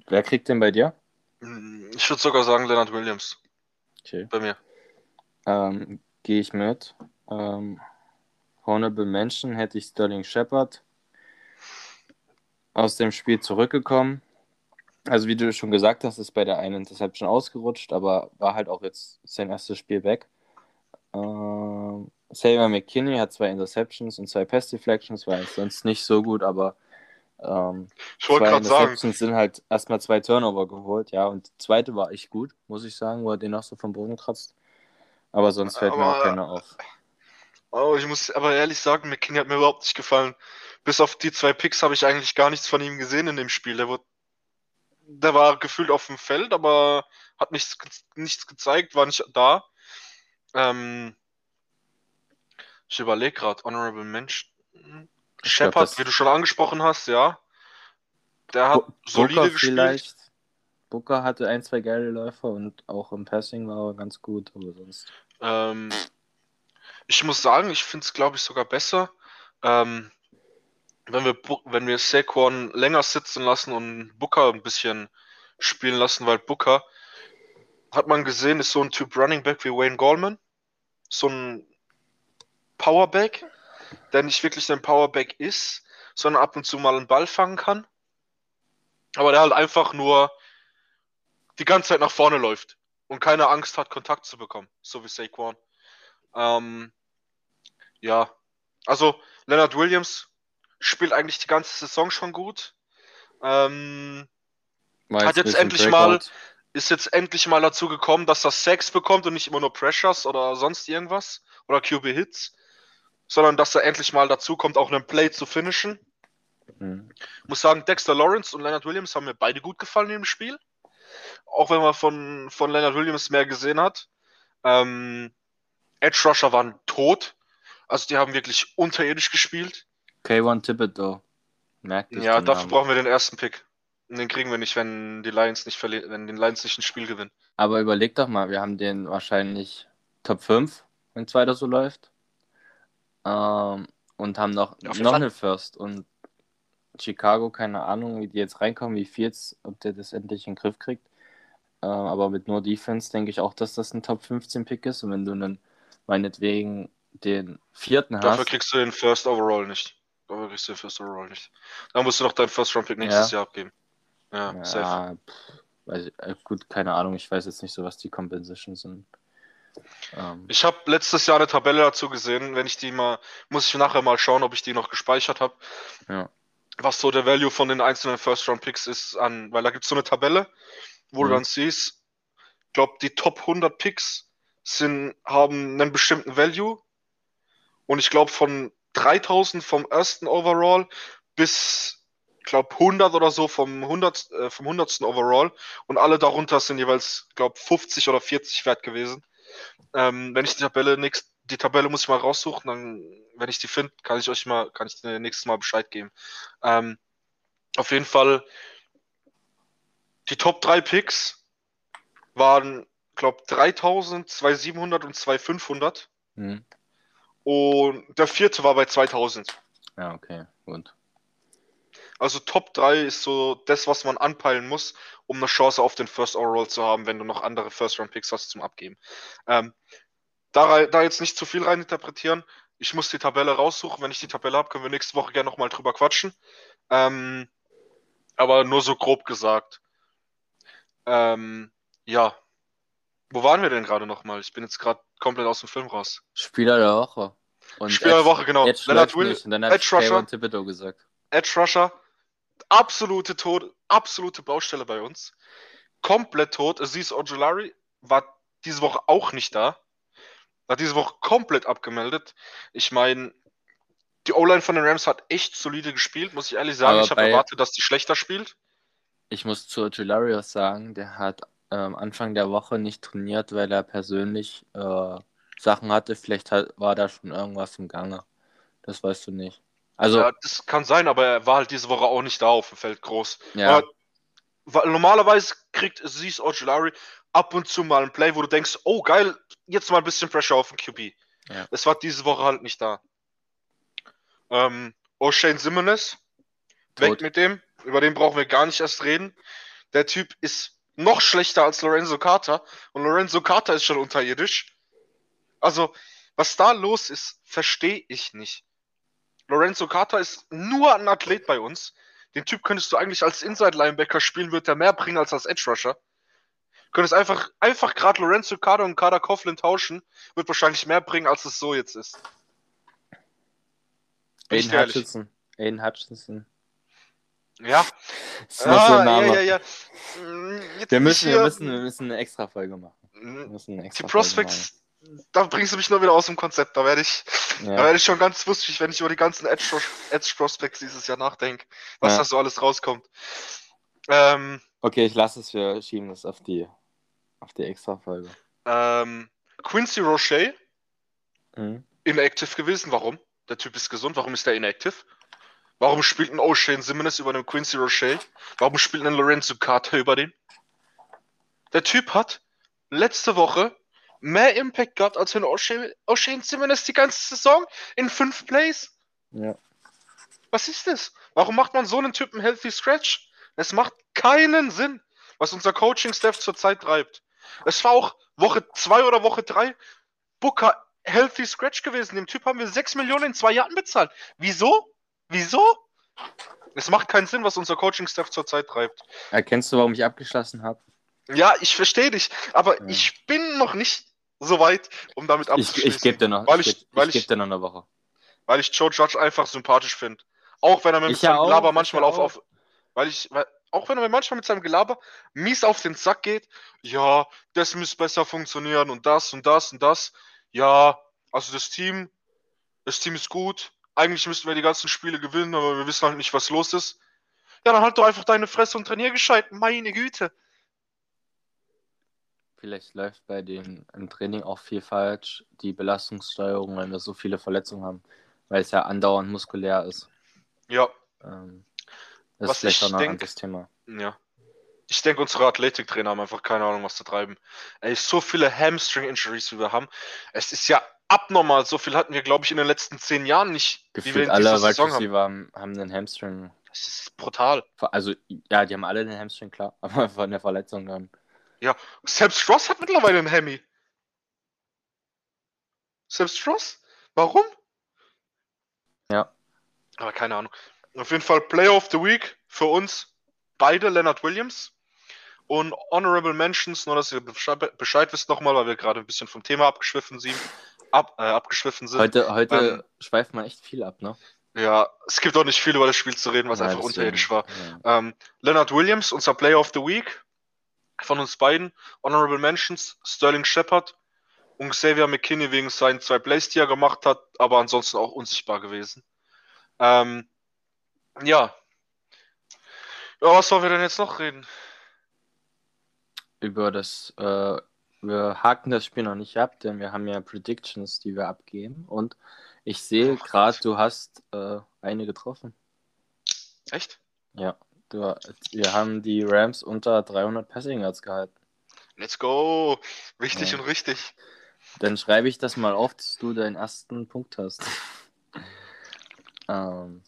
Wer kriegt den bei dir? Hm, Ich würde sogar sagen Leonard Williams Okay. bei mir. Ähm, Gehe ich mit. Ähm, Honorable Mention hätte ich Sterling Shepard aus dem Spiel zurückgekommen. Also wie du schon gesagt hast, ist bei der einen Interception ausgerutscht, aber war halt auch jetzt sein erstes Spiel weg. Ähm, Saber McKinney hat zwei Interceptions und zwei Pass Deflections, war sonst nicht so gut, aber ähm, Ich wollte gerade sagen, sind halt erstmal zwei Turnover geholt, ja, und die zweite war echt gut, muss ich sagen, wo er den auch so vom Boden kratzt. Aber sonst fällt mir Aber- auch keiner auf. oh, ich muss aber ehrlich sagen, McKinney hat mir überhaupt nicht gefallen. Bis auf die zwei Picks habe ich eigentlich gar nichts von ihm gesehen in dem Spiel. Der, wurde, der war gefühlt auf dem Feld, aber hat nichts, nichts gezeigt, war nicht da. Ähm, ich überlege gerade, Honorable Mensch. Shepard, wie du schon angesprochen hast, ja. Der hat Bu- solide Booker gespielt. vielleicht. Booker hatte ein, zwei geile Läufer und auch im Passing war er ganz gut, aber sonst. Ähm, ich muss sagen, ich finde es, glaube ich, sogar besser, ähm, wenn wir, wenn wir Saquon länger sitzen lassen und Booker ein bisschen spielen lassen, weil Booker, hat man gesehen, ist so ein Typ Running Back wie Wayne Gallman. So ein Powerback, der nicht wirklich ein Powerback ist, sondern ab und zu mal einen Ball fangen kann. Aber der halt einfach nur die ganze Zeit nach vorne läuft und keine Angst hat, Kontakt zu bekommen, so wie Saquon. Ähm, ja, also Leonard Williams spielt eigentlich die ganze Saison schon gut. Ähm, Hat jetzt endlich mal- ist jetzt endlich mal dazu gekommen, dass er Sex bekommt und nicht immer nur Pressures oder sonst irgendwas oder QB-Hits, sondern dass er endlich mal dazu kommt, auch einen Play zu finishen. Mhm. muss sagen, Dexter Lawrence und Leonard Williams haben mir beide gut gefallen im Spiel. Auch wenn man von, von Leonard Williams mehr gesehen hat. Ähm, Edge Rusher waren tot. Also die haben wirklich unterirdisch gespielt. K1 Thibodeau. Merkt es ja, den dafür Namen. brauchen wir den ersten Pick. Und den kriegen wir nicht, wenn die Lions nicht verlieren, wenn die Lions nicht ein Spiel gewinnen. Aber überleg doch mal, wir haben den wahrscheinlich Top 5, wenn es weiter so läuft. Ähm, und haben noch, jeden noch eine First. Und Chicago, keine Ahnung, wie die jetzt reinkommen, wie jetzt, ob der das endlich in den Griff kriegt. Ähm, aber mit nur Defense denke ich auch, dass das ein Top 15 Pick ist. Und wenn du dann meinetwegen den vierten Dafür hast, kriegst du den First Overall nicht. Dafür kriegst du den First Overall nicht. Dann musst du noch deinen First Round Pick nächstes Jahr abgeben. Ja, safe. ja, pff, weiß ich, äh, gut, keine Ahnung, ich weiß jetzt nicht so, was die Compensations sind. Ähm, Ich habe letztes Jahr eine Tabelle dazu gesehen. Wenn ich die mal, muss ich nachher mal schauen, ob ich die noch gespeichert habe. Ja. Was so der Value von den einzelnen First Round Picks ist an, weil da gibt es so eine Tabelle, wo Mhm. du dann siehst, ich glaube, die Top 100 Picks sind, haben einen bestimmten Value. Und ich glaube, von 3000 vom ersten Overall bis, ich glaube, 100 oder so vom 100, äh, vom 100. Overall. Und alle darunter sind jeweils, glaube 50 oder 40 wert gewesen. Ähm, wenn ich die Tabelle nächst, die Tabelle muss ich mal raussuchen, dann, wenn ich die finde, kann ich euch mal, kann ich nächstes Mal Bescheid geben. Ähm, auf jeden Fall, die Top 3 Picks waren, glaube 3000, 2700 und 2500. hm. Und der vierte war bei 2000. Ja, okay, gut. Also Top 3 ist so das, was man anpeilen muss, um eine Chance auf den First Overall zu haben, wenn du noch andere First Round Picks hast zum Abgeben. Ähm, da, da jetzt nicht zu viel reininterpretieren. Ich muss die Tabelle raussuchen. Wenn ich die Tabelle habe, können wir nächste Woche gerne nochmal drüber quatschen. Ähm, aber nur so grob gesagt. Ähm, ja. Wo waren wir denn gerade nochmal? Ich bin jetzt gerade komplett aus dem Film raus. Spieler der Woche. Und Spieler der Woche, genau. Edge Leonard Will, Edge Rusher. K1 Thibodeau gesagt. Edge Rusher, absolute Tod, absolute Baustelle bei uns. Komplett tot. Aziz Ojolari war diese Woche auch nicht da. War diese Woche komplett abgemeldet. Ich meine, die O-Line von den Rams hat echt solide gespielt, muss ich ehrlich sagen. Aber ich habe erwartet, dass die schlechter spielt. Ich muss zu Jularius sagen, der hat ähm, Anfang der Woche nicht trainiert, weil er persönlich äh, Sachen hatte. Vielleicht hat, war da schon irgendwas im Gange. Das weißt du nicht. Also, Ja, das kann sein, aber er war halt diese Woche auch nicht da auf dem Feld groß. ja, weil normalerweise kriegt Aziz Ojulari ab und zu mal ein Play, wo du denkst, oh geil, jetzt mal ein bisschen Pressure auf den QB. Ja. Das war diese Woche halt nicht da. Ähm, O'Shane Simmons, weg mit dem. Über den brauchen wir gar nicht erst reden. Der Typ ist noch schlechter als Lorenzo Carter und Lorenzo Carter ist schon unterirdisch. Also, was da los ist, verstehe ich nicht. Lorenzo Carter ist nur ein Athlet bei uns. Den Typ könntest du eigentlich als Inside-Linebacker spielen, wird er mehr bringen als als Edge-Rusher. Könntest einfach, einfach gerade Lorenzo Carter und Carter Coughlin tauschen, wird wahrscheinlich mehr bringen, als es so jetzt ist. Aiden. Hutchinson. Aiden Hutchinson. Ja, Das ist noch so ah, ein Name. ja, ja, ja. Wir, müssen, wir, müssen, wir müssen eine extra Folge machen. Wir müssen eine Die Prospects, da bringst du mich nur wieder aus dem Konzept. Da werde ich, da. Ja. werde ich schon ganz wusstig, wenn ich über die ganzen Edge, Edge Prospects dieses Jahr nachdenke, was Ja. da so alles rauskommt. Ähm, Okay, ich lasse es. Wir schieben es auf die, auf die extra Folge. ähm, Quincy Roche, Mhm. inactive gewesen. Warum? Der Typ ist gesund. Warum ist der inactive? Warum spielt ein O'Shane Simmons über den Quincy Roche? Warum spielt ein Lorenzo Carter über den? Der Typ hat letzte Woche mehr Impact gehabt als ein O'Shane O'Shane Simmons die ganze Saison in fünf Plays. Ja. Was ist das? Warum macht man so einen Typen Healthy Scratch? Es macht keinen Sinn, was unser Coaching-Staff zurzeit treibt. Es war auch Woche 2 oder Woche 3 Booker Healthy Scratch gewesen. Dem Typ haben wir 6 Millionen in zwei Jahren bezahlt. Wieso? Wieso? Es macht keinen Sinn, was unser Coaching-Staff zurzeit treibt. Erkennst du, warum ich abgeschlossen habe? Ja, ich verstehe dich, aber Ja. ich bin noch nicht so weit, um damit Ich, abzuschließen. ich gebe dir noch, Weil ich, ich- weil ich ich- dir noch eine Woche. weil ich Joe Judge einfach sympathisch finde. Auch wenn er mit Ich seinem auch, Gelaber ich manchmal auf, auf weil ich, weil, auch wenn er mir manchmal mit seinem Gelaber mies auf den Sack geht, ja, das müsste besser funktionieren und das und das und das. Ja, also das Team, das Team ist gut. Eigentlich müssten wir die ganzen Spiele gewinnen, aber wir wissen halt nicht, was los ist. Ja, dann halt doch einfach deine Fresse und trainier gescheit. Meine Güte. Vielleicht läuft bei den im Training auch viel falsch. Die Belastungssteuerung, wenn wir so viele Verletzungen haben, weil es ja andauernd muskulär ist. Ja, Ähm, das Was ist vielleicht ich auch noch ein denk- anderes Thema. Ja. Ich denke, unsere Athletiktrainer haben einfach keine Ahnung, was zu treiben. Ey, so viele Hamstring-Injuries, wie wir haben. Es ist ja abnormal. So viel hatten wir, glaube ich, in den letzten zehn Jahren nicht, Gefühlt alle Wide Saison haben. Receiver haben, haben einen Hamstring. Das ist brutal. Also, ja, die haben alle den Hamstring, klar, [laughs] aber von der Verletzung dann. Selbst Ross hat mittlerweile einen Hemi. Selbst Ross? Warum? Ja. Aber keine Ahnung. Auf jeden Fall Player of the Week für uns beide Leonard Williams und Honorable Mentions, nur dass ihr Bescheid, Bescheid wisst nochmal, weil wir gerade ein bisschen vom Thema abgeschwiffen sind. Ab, äh, abgeschwiffen sind. Heute, heute Ähm, schweift man echt viel ab, ne? Ja, es gibt auch nicht viel über das Spiel zu reden, was Ja, einfach deswegen, unterirdisch war. Ja. Ähm, Leonard Williams, unser Player of the Week von uns beiden. Honorable Mentions, Sterling Shepard und Xavier McKinney wegen seinen zwei Plays, die er gemacht hat, aber ansonsten auch unsichtbar gewesen. Ähm, ja. Ja, was sollen wir denn jetzt noch reden? Über das, äh, wir haken das Spiel noch nicht ab, denn wir haben ja Predictions, die wir abgeben. Und ich sehe gerade, du hast äh, eine getroffen. Echt? Ja, du, wir haben die Rams unter 300 Passing Yards gehalten. Let's go! Wichtig Ja. und richtig. Dann schreibe ich das mal auf, dass du deinen ersten Punkt hast. [laughs] ähm,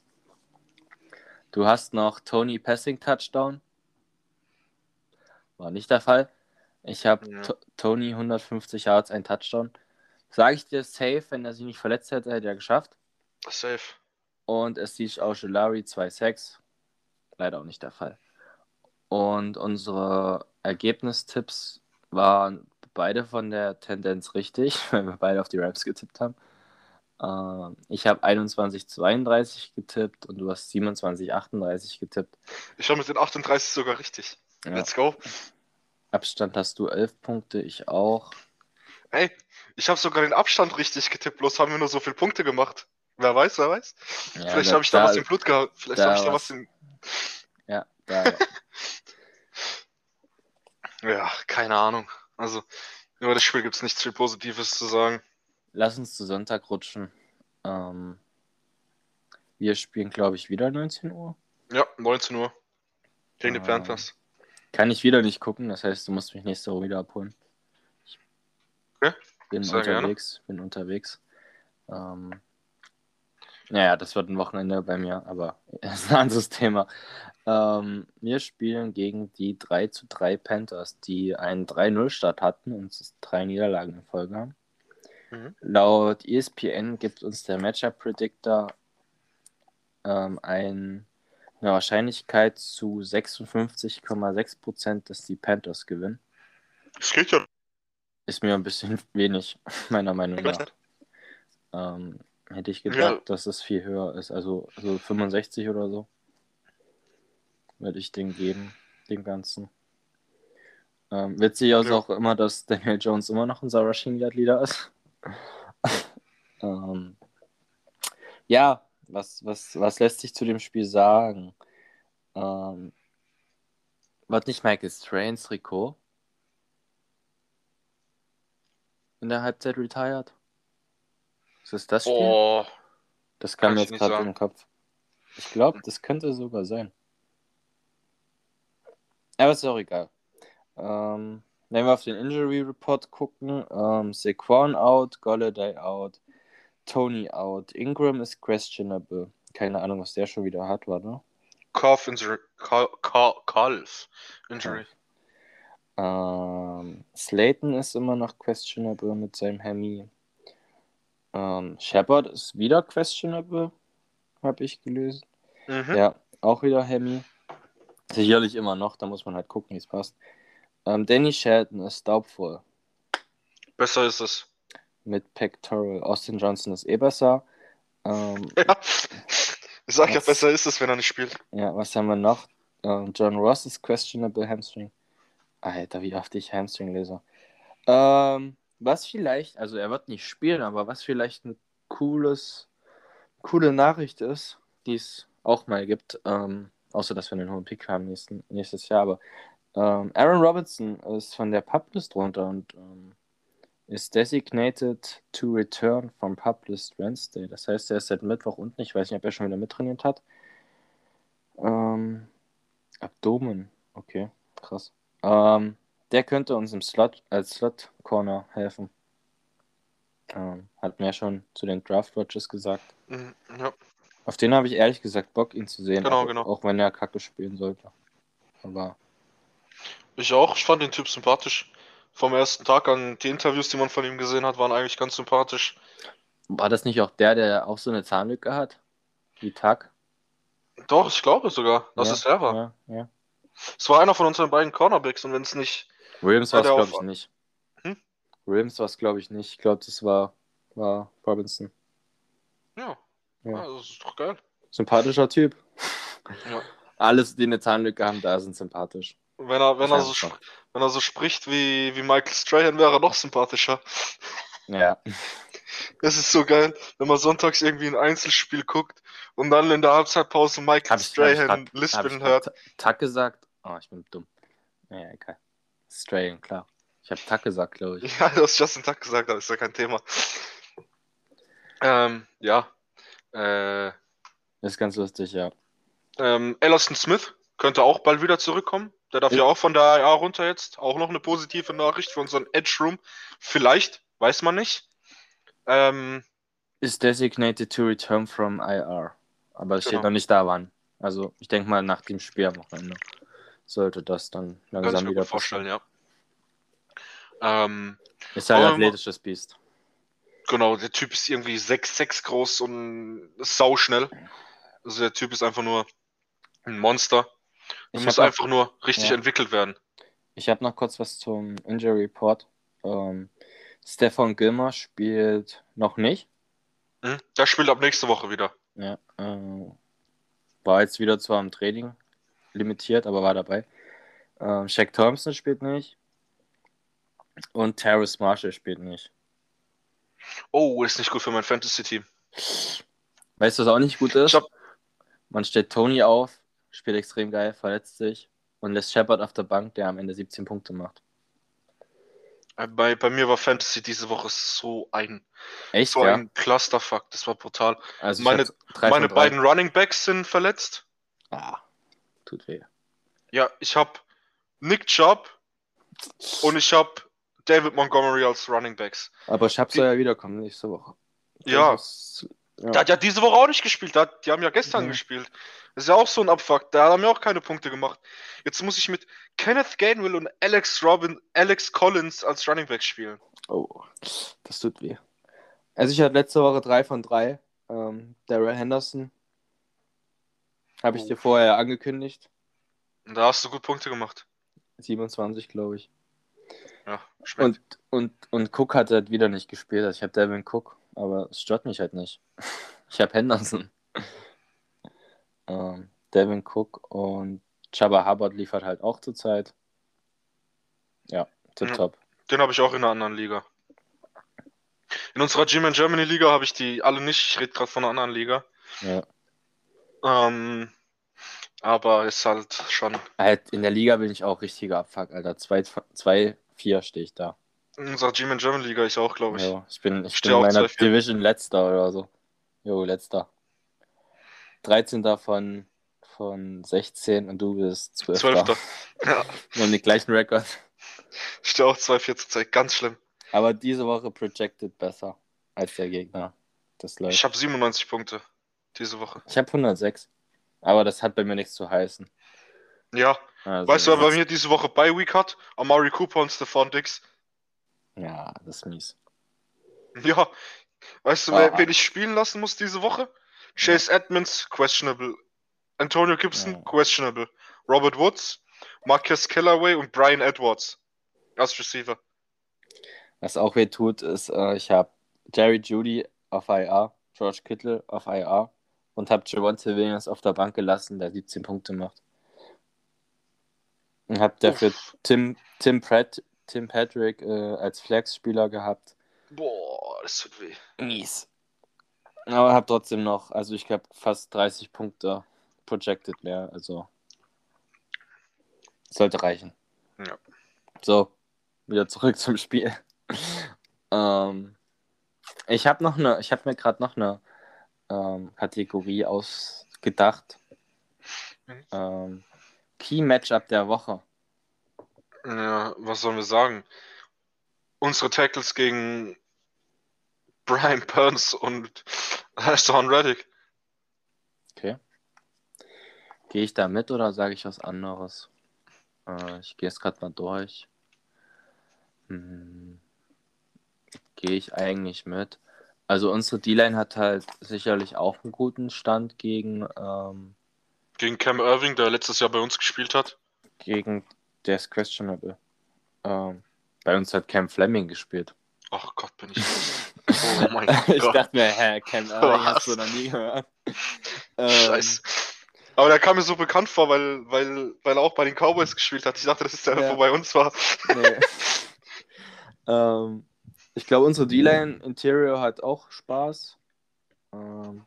du hast noch Tony Passing Touchdown. War nicht der Fall. Ich habe Ja. To- Tony 150 Yards, ein Touchdown. Sage ich dir safe, wenn er sich nicht verletzt hätte, hätte er geschafft. Safe. Und es sieht Auschelari 2 Sacks. Leider auch nicht der Fall. Und unsere Ergebnistipps waren beide von der Tendenz richtig, [laughs] weil wir beide auf die Raps getippt haben. Ähm, ich habe 21-32 getippt und du hast 27-38 getippt. Ich habe mit den 38 sogar richtig. Ja. Let's go. Abstand hast du 11 Punkte, ich auch. Ey, ich habe sogar den Abstand richtig getippt, bloß haben wir nur so viele Punkte gemacht. Wer weiß, wer weiß. Ja, Vielleicht habe ich da, was im Blut gehabt. Vielleicht da habe ich da was- was im. Ja, da, [laughs] Ja, keine Ahnung. Also, über das Spiel gibt es nichts viel Positives zu sagen. lass uns zu Sonntag rutschen. Ähm, Wir spielen, glaube ich, wieder 19 Uhr. Ja, 19 Uhr. Gegen die Ah. Panthers. Kann ich wieder nicht gucken, das heißt, du musst mich nächste Woche wieder abholen. Ich Okay, bin gerne. unterwegs, bin unterwegs. Naja, das wird ein Wochenende bei mir, aber das [laughs] ist ein anderes Thema. Ähm, wir spielen gegen die 3 zu 3 Panthers, die einen 3-0-Start hatten und drei Niederlagen in Folge haben. Mhm. Laut ESPN gibt uns der Matchup Predictor ähm, ein, eine Wahrscheinlichkeit zu 56,6%, dass die Panthers gewinnen. Es geht ja. Ist mir ein bisschen wenig, [laughs] meiner Meinung nach. Ähm, hätte ich gedacht, Ja. dass es viel höher ist. Also, also 65 oder so. Würde ich den geben, dem Ganzen. Ähm, witzig ist Ja. auch immer, dass Daniel Jones immer noch unser Rushing Yard Leader ist. [laughs] ähm, ja, was, was, was lässt sich zu dem Spiel sagen? Ähm, war nicht Michael Strains Trikot in der Halbzeit retired? Ist das das Spiel? Oh, das kam jetzt gerade den Kopf. Ich glaube, das könnte sogar sein. Aber ist auch egal. Ähm, wenn wir auf den Injury Report gucken, ähm, Saquon out, Golladay out, Tony out, Ingram ist questionable. Keine Ahnung, was der schon wieder hat, warte. Calf Injury. Calf Injury. Ähm, Slayton ist immer noch questionable mit seinem Hemi. Ähm, Shepard ist wieder questionable, habe ich gelesen. Mhm. Ja, auch wieder Hemi. Sicherlich immer noch, da muss man halt gucken, wie es passt. Ähm, Danny Shelton ist doubtful Besser ist es. mit Pectoral. Austin Johnson ist eh besser. Ähm, [laughs] Ja. Ich sag ja, Was? besser ist es, wenn er nicht spielt. ja, was haben wir noch? Ähm, John Ross ist questionable Hamstring. Alter, wie oft ich Hamstring lese. Ähm, was vielleicht, also er wird nicht spielen, aber was vielleicht ein cooles, coole Nachricht ist, die es auch mal gibt, ähm, außer dass wir einen hohen Pick haben nächsten, nächstes Jahr, aber ähm, Aaron Robinson ist von der Publist runter und ähm, ist designated to return from Publist Wednesday. Das heißt, er ist seit Mittwoch unten. Ich weiß nicht, ob er schon wieder mittrainiert hat. Ähm, Abdomen, okay, krass. Ähm, der könnte uns im Slot als Slot Corner helfen. Ähm, hat mir schon zu den Draft Watches gesagt. Mhm, Ja. Auf den habe ich ehrlich gesagt Bock, ihn zu sehen. Genau, auch, genau. Auch wenn er Kacke spielen sollte. Aber Ich auch. Ich fand den Typ sympathisch. Vom ersten Tag an, die Interviews, die man von ihm gesehen hat, waren eigentlich ganz sympathisch. war das nicht auch der, der auch so eine Zahnlücke hat? Wie Tag? Doch, ich glaube sogar, dass ja, es er war. Ja, ja. Es war einer von unseren beiden Cornerbacks und wenn es nicht. Williams war es, glaube ich, nicht. Hm? Williams war es, glaube ich, nicht. Ich glaube, das war, war Robinson. Ja, Ja. ja. das ist doch geil. Sympathischer Typ. Ja. Alles, die eine Zahnlücke haben, da sind sympathisch. Wenn er, wenn er, so, wenn er so spricht wie, wie Michael Strahan, wäre er noch sympathischer. Ja. Das ist so geil, wenn man sonntags irgendwie ein Einzelspiel guckt und dann in der Halbzeitpause Michael Hab ich, hab ich Strahan grad, hab lispeln ich hört. Tack gesagt? Oh, ich bin dumm. Ja, egal. Strain, klar. Ich habe Tack gesagt, glaube ich. [laughs] Ja, du hast Justin Tuck gesagt, aber ist ja kein Thema. Ähm, ja. Äh, Ist ganz lustig, ja. ähm, Ellerson Smith könnte auch bald wieder zurückkommen. Der darf ja auch von der IA runter jetzt. Auch noch eine positive Nachricht für unseren Edge Room. Vielleicht, weiß man nicht. Ähm, Ist designated to return from IR. Aber es steht Genau. noch nicht da, wann. Also, ich denke mal, nach dem Spiel am Wochenende sollte das dann kann ich langsam mir wieder gut vorstellen, passieren. ja. Ähm, Ist halt ein athletisches Biest. genau, der Typ ist irgendwie 6'6 groß und sauschnell. Also der Typ ist einfach nur ein Monster. Ich muss hab noch- einfach nur richtig Ja. entwickelt werden. Ich habe noch kurz was zum Injury Report. Ähm, Stefan Gilmer spielt noch nicht. Mhm. Der spielt ab nächste Woche wieder. Ja, äh, war jetzt wieder zwar im Training limitiert, aber war dabei. Ähm, Shaq Thompson spielt nicht. Und Terrace Marshall spielt nicht. Oh, ist nicht gut für mein Fantasy-Team. Weißt du, was auch nicht gut ist? Hab- Man stellt Tony auf, spielt extrem geil, verletzt sich und lässt Shepard auf der Bank, der am Ende 17 Punkte macht. Äh, Bei, bei mir war Fantasy diese Woche so ein, Echt, so ja? ein Clusterfuck. Das war brutal. Also meine- Meine beiden Running Backs sind verletzt. Ah, tut weh. Ja, ich habe Nick Chubb und ich habe David Montgomery als Running Backs. Aber Die- soll ja wiederkommen nächste Woche. Ja, Das, ja. der hat ja diese Woche auch nicht gespielt. Hat, die haben ja gestern Mhm. gespielt. Das ist ja auch so ein Abfuck. Da haben wir auch keine Punkte gemacht. Jetzt muss ich mit Kenneth Gainwell und Alex Robin, Alex Collins als Running Back spielen. Oh, das tut weh. Also ich hatte letzte Woche drei von drei. Ähm, Daryl Henderson. Habe ich Oh. dir vorher angekündigt. Und da hast du gut Punkte gemacht. 27, glaube ich. Ja, schmeckt. Und, und, und Cook hat halt wieder nicht gespielt. Also ich habe Devin Cook, aber es stört mich halt nicht. [laughs] Ich habe Henderson. ähm, Devin Cook und Chaba Hubbard liefert halt auch zurzeit. Ja, tipptopp. Den habe ich auch in einer anderen Liga. In unserer Gym in Germany Liga habe ich die alle nicht. Ich rede gerade von einer anderen Liga. Ja. Ähm, aber ist halt schon. Halt, in der Liga bin ich auch richtiger Abfuck, Alter. 2-4 stehe ich da. In unserer Gym in Germany Liga ich auch, glaube ich. Jo, ich bin, ich Steh bin in meiner 2-4. Division letzter oder so. Jo, letzter. 13. von, von 16 und du bist 12. Zwölfter. [laughs] Ja, Wir haben den gleichen Rekord. ich stehe auch 2-4 zur Zeit. Ganz schlimm. Aber diese Woche projected besser als der Gegner. Das läuft. Ich habe 97 Punkte diese Woche. Ich habe 106. Aber das hat bei mir nichts zu heißen. Ja, Also, weißt du, wer bei mir diese Woche bei Week hat? Amari Cooper und Stephon Dix. Ja, das ist mies. Ja, weißt du, wer, wen ich spielen lassen muss diese Woche? Chase Edmonds, questionable. Antonio Gibson, Ja. questionable. Robert Woods, Marcus Callaway und Brian Edwards als Receiver. Was auch weh tut, ist, äh, ich habe Jerry Judy auf IR, George Kittle auf IR und habe Javonte Williams auf der Bank gelassen, der 17 Punkte macht. Und habe dafür Uff. Tim, Tim, Pratt, Tim Patrick äh, als Flex-Spieler gehabt. Boah, das tut weh. Mies. Aber habe trotzdem noch, also ich habe fast 30 Punkte projected mehr, also sollte reichen. Ja. So, wieder zurück zum Spiel. [laughs] ähm, ich habe noch eine, ich habe mir gerade noch eine ähm, Kategorie ausgedacht. Mhm. Ähm, Key Matchup der Woche. Ja, was sollen wir sagen? Unsere Tackles gegen Brian Burns und [laughs] Sean Reddick. Okay. Gehe ich da mit oder sage ich was anderes? Äh, ich gehe jetzt gerade mal durch. Hm. Gehe ich eigentlich mit? Also unsere D-Line hat halt sicherlich auch einen guten Stand gegen, ähm, Gegen Cam Irving, der letztes Jahr bei uns gespielt hat. gegen der ist questionable. Ähm, bei uns hat Cam Fleming gespielt. Ach Gott, bin ich. [laughs] Oh mein [laughs] ich Gott. dachte mir, hä, Cam [laughs] Irving hast du noch nie gehört. Ähm, Scheiße. Aber der kam mir so bekannt vor, weil, weil, weil er auch bei den Cowboys gespielt hat. Ich dachte, das ist der, Ja. wo bei uns war. Nee. ähm, ich glaube, unsere D-Line Interior hat auch Spaß. Ähm,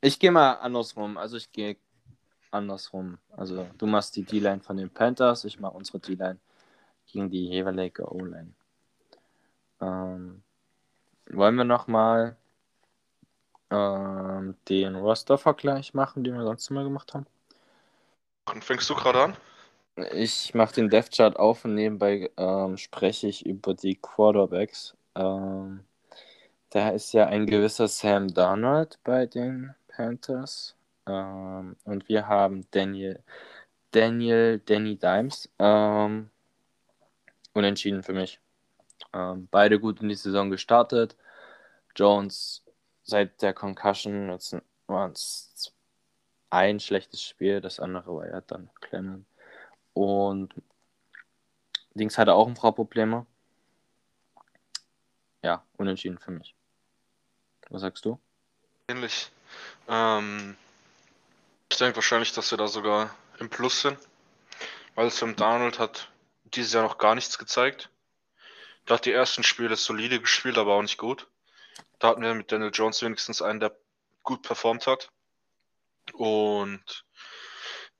ich gehe mal andersrum. Also ich gehe andersrum. Also du machst die D-Line von den Panthers, ich mache unsere D-Line gegen die jeweilige O-Line. Ähm, wollen wir nochmal ähm, den Roster-Vergleich machen, den wir sonst immer gemacht haben? Und fängst du gerade an? Ich mache den Death Chart auf und nebenbei ähm, spreche ich über die Quarterbacks. Ähm, da ist ja ein gewisser Sam Darnold bei den Panthers. Ähm, und wir haben Daniel, Daniel, Danny Dimes. Ähm, unentschieden für mich. Ähm, beide gut in die Saison gestartet. Jones seit der Concussion, jetzt war es ein schlechtes Spiel, das andere war ja dann Clement. Und Dings hatte auch ein paar Probleme. Ja, unentschieden für mich. Was sagst du? Ähnlich. Ähm, ich denke wahrscheinlich, dass wir da sogar im Plus sind. Weil Sam Darnold hat dieses Jahr noch gar nichts gezeigt. Der hat die ersten Spiele solide gespielt, aber auch nicht gut. Da hatten wir mit Daniel Jones wenigstens einen, der gut performt hat. Und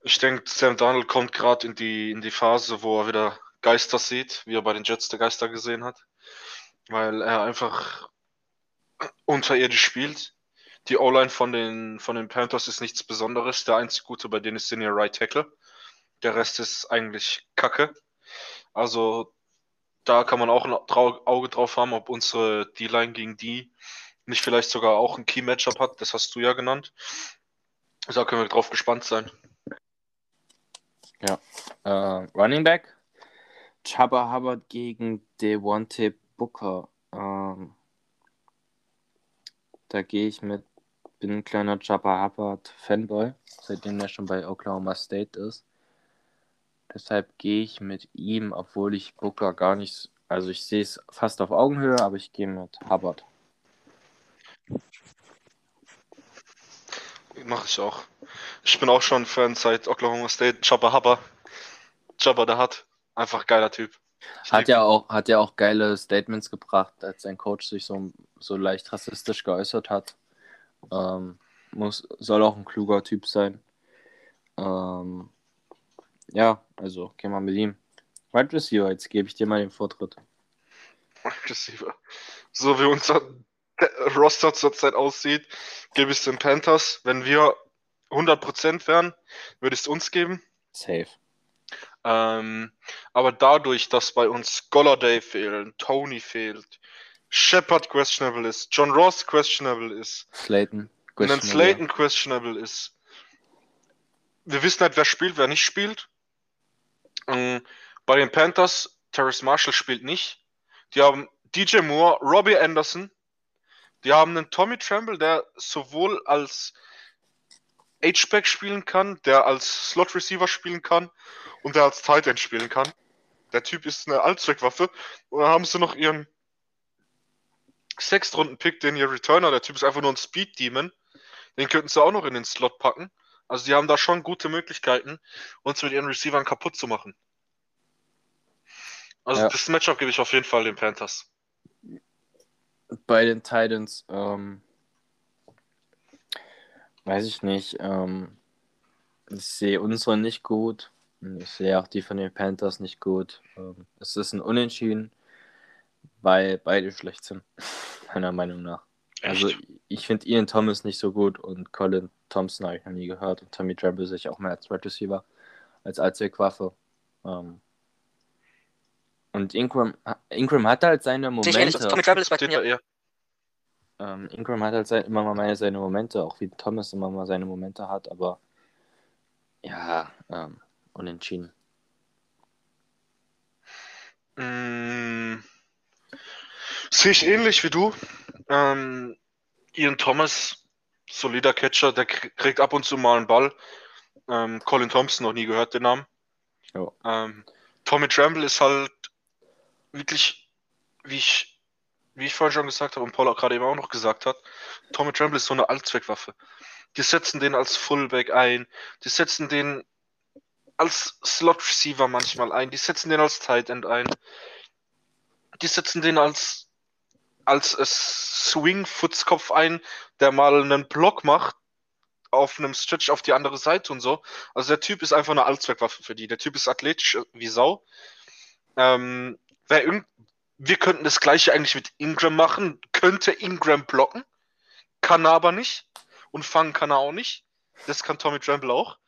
ich denke, Sam Darnold kommt gerade in die, in die Phase, wo er wieder Geister sieht, wie er bei den Jets der Geister gesehen hat. Weil er einfach unterirdisch spielt. Die O-Line von den, von den Panthers ist nichts Besonderes. Der einzige Gute bei denen ist Senior Right Tackle. Der Rest ist eigentlich Kacke. Also da kann man auch ein Auge drauf haben, ob unsere D-Line gegen die nicht vielleicht sogar auch ein Key-Matchup hat. Das hast du ja genannt. Da können wir drauf gespannt sein. Ja. Äh, Running Back. Chubba Hubbard gegen Devontae Booker. Ähm, da gehe ich mit, bin ein kleiner Chubba Hubbard Fanboy, seitdem er schon bei Oklahoma State ist. Deshalb gehe ich mit ihm, obwohl ich Booker gar nicht, also ich sehe es fast auf Augenhöhe, aber ich gehe mit Hubbard. Mache ich auch. Ich bin auch schon Fan seit Oklahoma State. Chopper Hubber. Chopper der hat. Einfach geiler Typ. hat ja, auch, hat ja auch geile Statements gebracht, als sein Coach sich so, so leicht rassistisch geäußert hat. Ähm, muss, soll auch ein kluger Typ sein. Ähm, ja, also gehen wir mit ihm. Wide Receiver, jetzt gebe ich dir mal den Vortritt. Wide Receiver. So wie unser Roster zurzeit aussieht, gebe ich es den Panthers. Wenn wir 100% wären, würde ich es uns geben. Safe. Ähm, aber dadurch, dass bei uns Golladay fehlen, Tony fehlt, Shepard questionable ist, John Ross questionable ist, Slayton und dann Slayton questionable ist, wir wissen halt, wer spielt, wer nicht spielt. Ähm, bei den Panthers, Terrace Marshall spielt nicht. Die haben DJ Moore, Robbie Anderson. Die haben einen Tommy Tremble, der sowohl als H-Back spielen kann, der als Slot Receiver spielen kann und der als Tight End spielen kann. Der Typ ist eine Allzweckwaffe. Und dann haben sie noch ihren Sechstrunden-Pick, den ihr Returner. Der Typ ist einfach nur ein Speed-Demon. Den könnten sie auch noch in den Slot packen. Also die haben da schon gute Möglichkeiten, uns mit ihren Receivern kaputt zu machen. Also ja. das Matchup gebe ich auf jeden Fall den Panthers. Bei den Titans, ähm, weiß ich nicht. Ähm, ich sehe unsere nicht gut. Ich sehe auch die von den Panthers nicht gut. Ähm, es ist ein Unentschieden, weil beide schlecht sind, [laughs] meiner Meinung nach. Also, Echt? Also ich finde Ian Thomas nicht so gut und Colin Thompson habe ich noch nie gehört und Tommy Tremble sich auch mehr als Red Receiver als Allzweckwaffe. Ähm, und Ingram, Ingram hat halt seine Momente. Ehrlich, Tommy Tremble ist bei mir. Ähm, Ingram hat halt immer mal meine, seine Momente, auch wie Thomas immer mal seine Momente hat, aber ja, ähm, unentschieden. Mm, sehe ich ähnlich wie du. Ähm, Ian Thomas, solider Catcher, der kriegt ab und zu mal einen Ball. Ähm, Colin Thompson, noch nie gehört den Namen. Ähm, Tommy Tremble ist halt wirklich, wie ich, wie ich vorhin schon gesagt habe und Paul auch gerade eben auch noch gesagt hat, Tommy Tremble ist so eine Allzweckwaffe. Die setzen den als Fullback ein, die setzen den als Slot Receiver manchmal ein, die setzen den als Tight End ein, die setzen den als als Swing-Futzkopf ein, der mal einen Block macht auf einem Stretch auf die andere Seite und so. Also der Typ ist einfach eine Allzweckwaffe für die. Der Typ ist athletisch wie Sau. Ähm, wir könnten das gleiche eigentlich mit Ingram machen. Könnte Ingram blocken, kann er aber nicht. Und fangen kann er auch nicht. Das kann Tommy Tremble auch.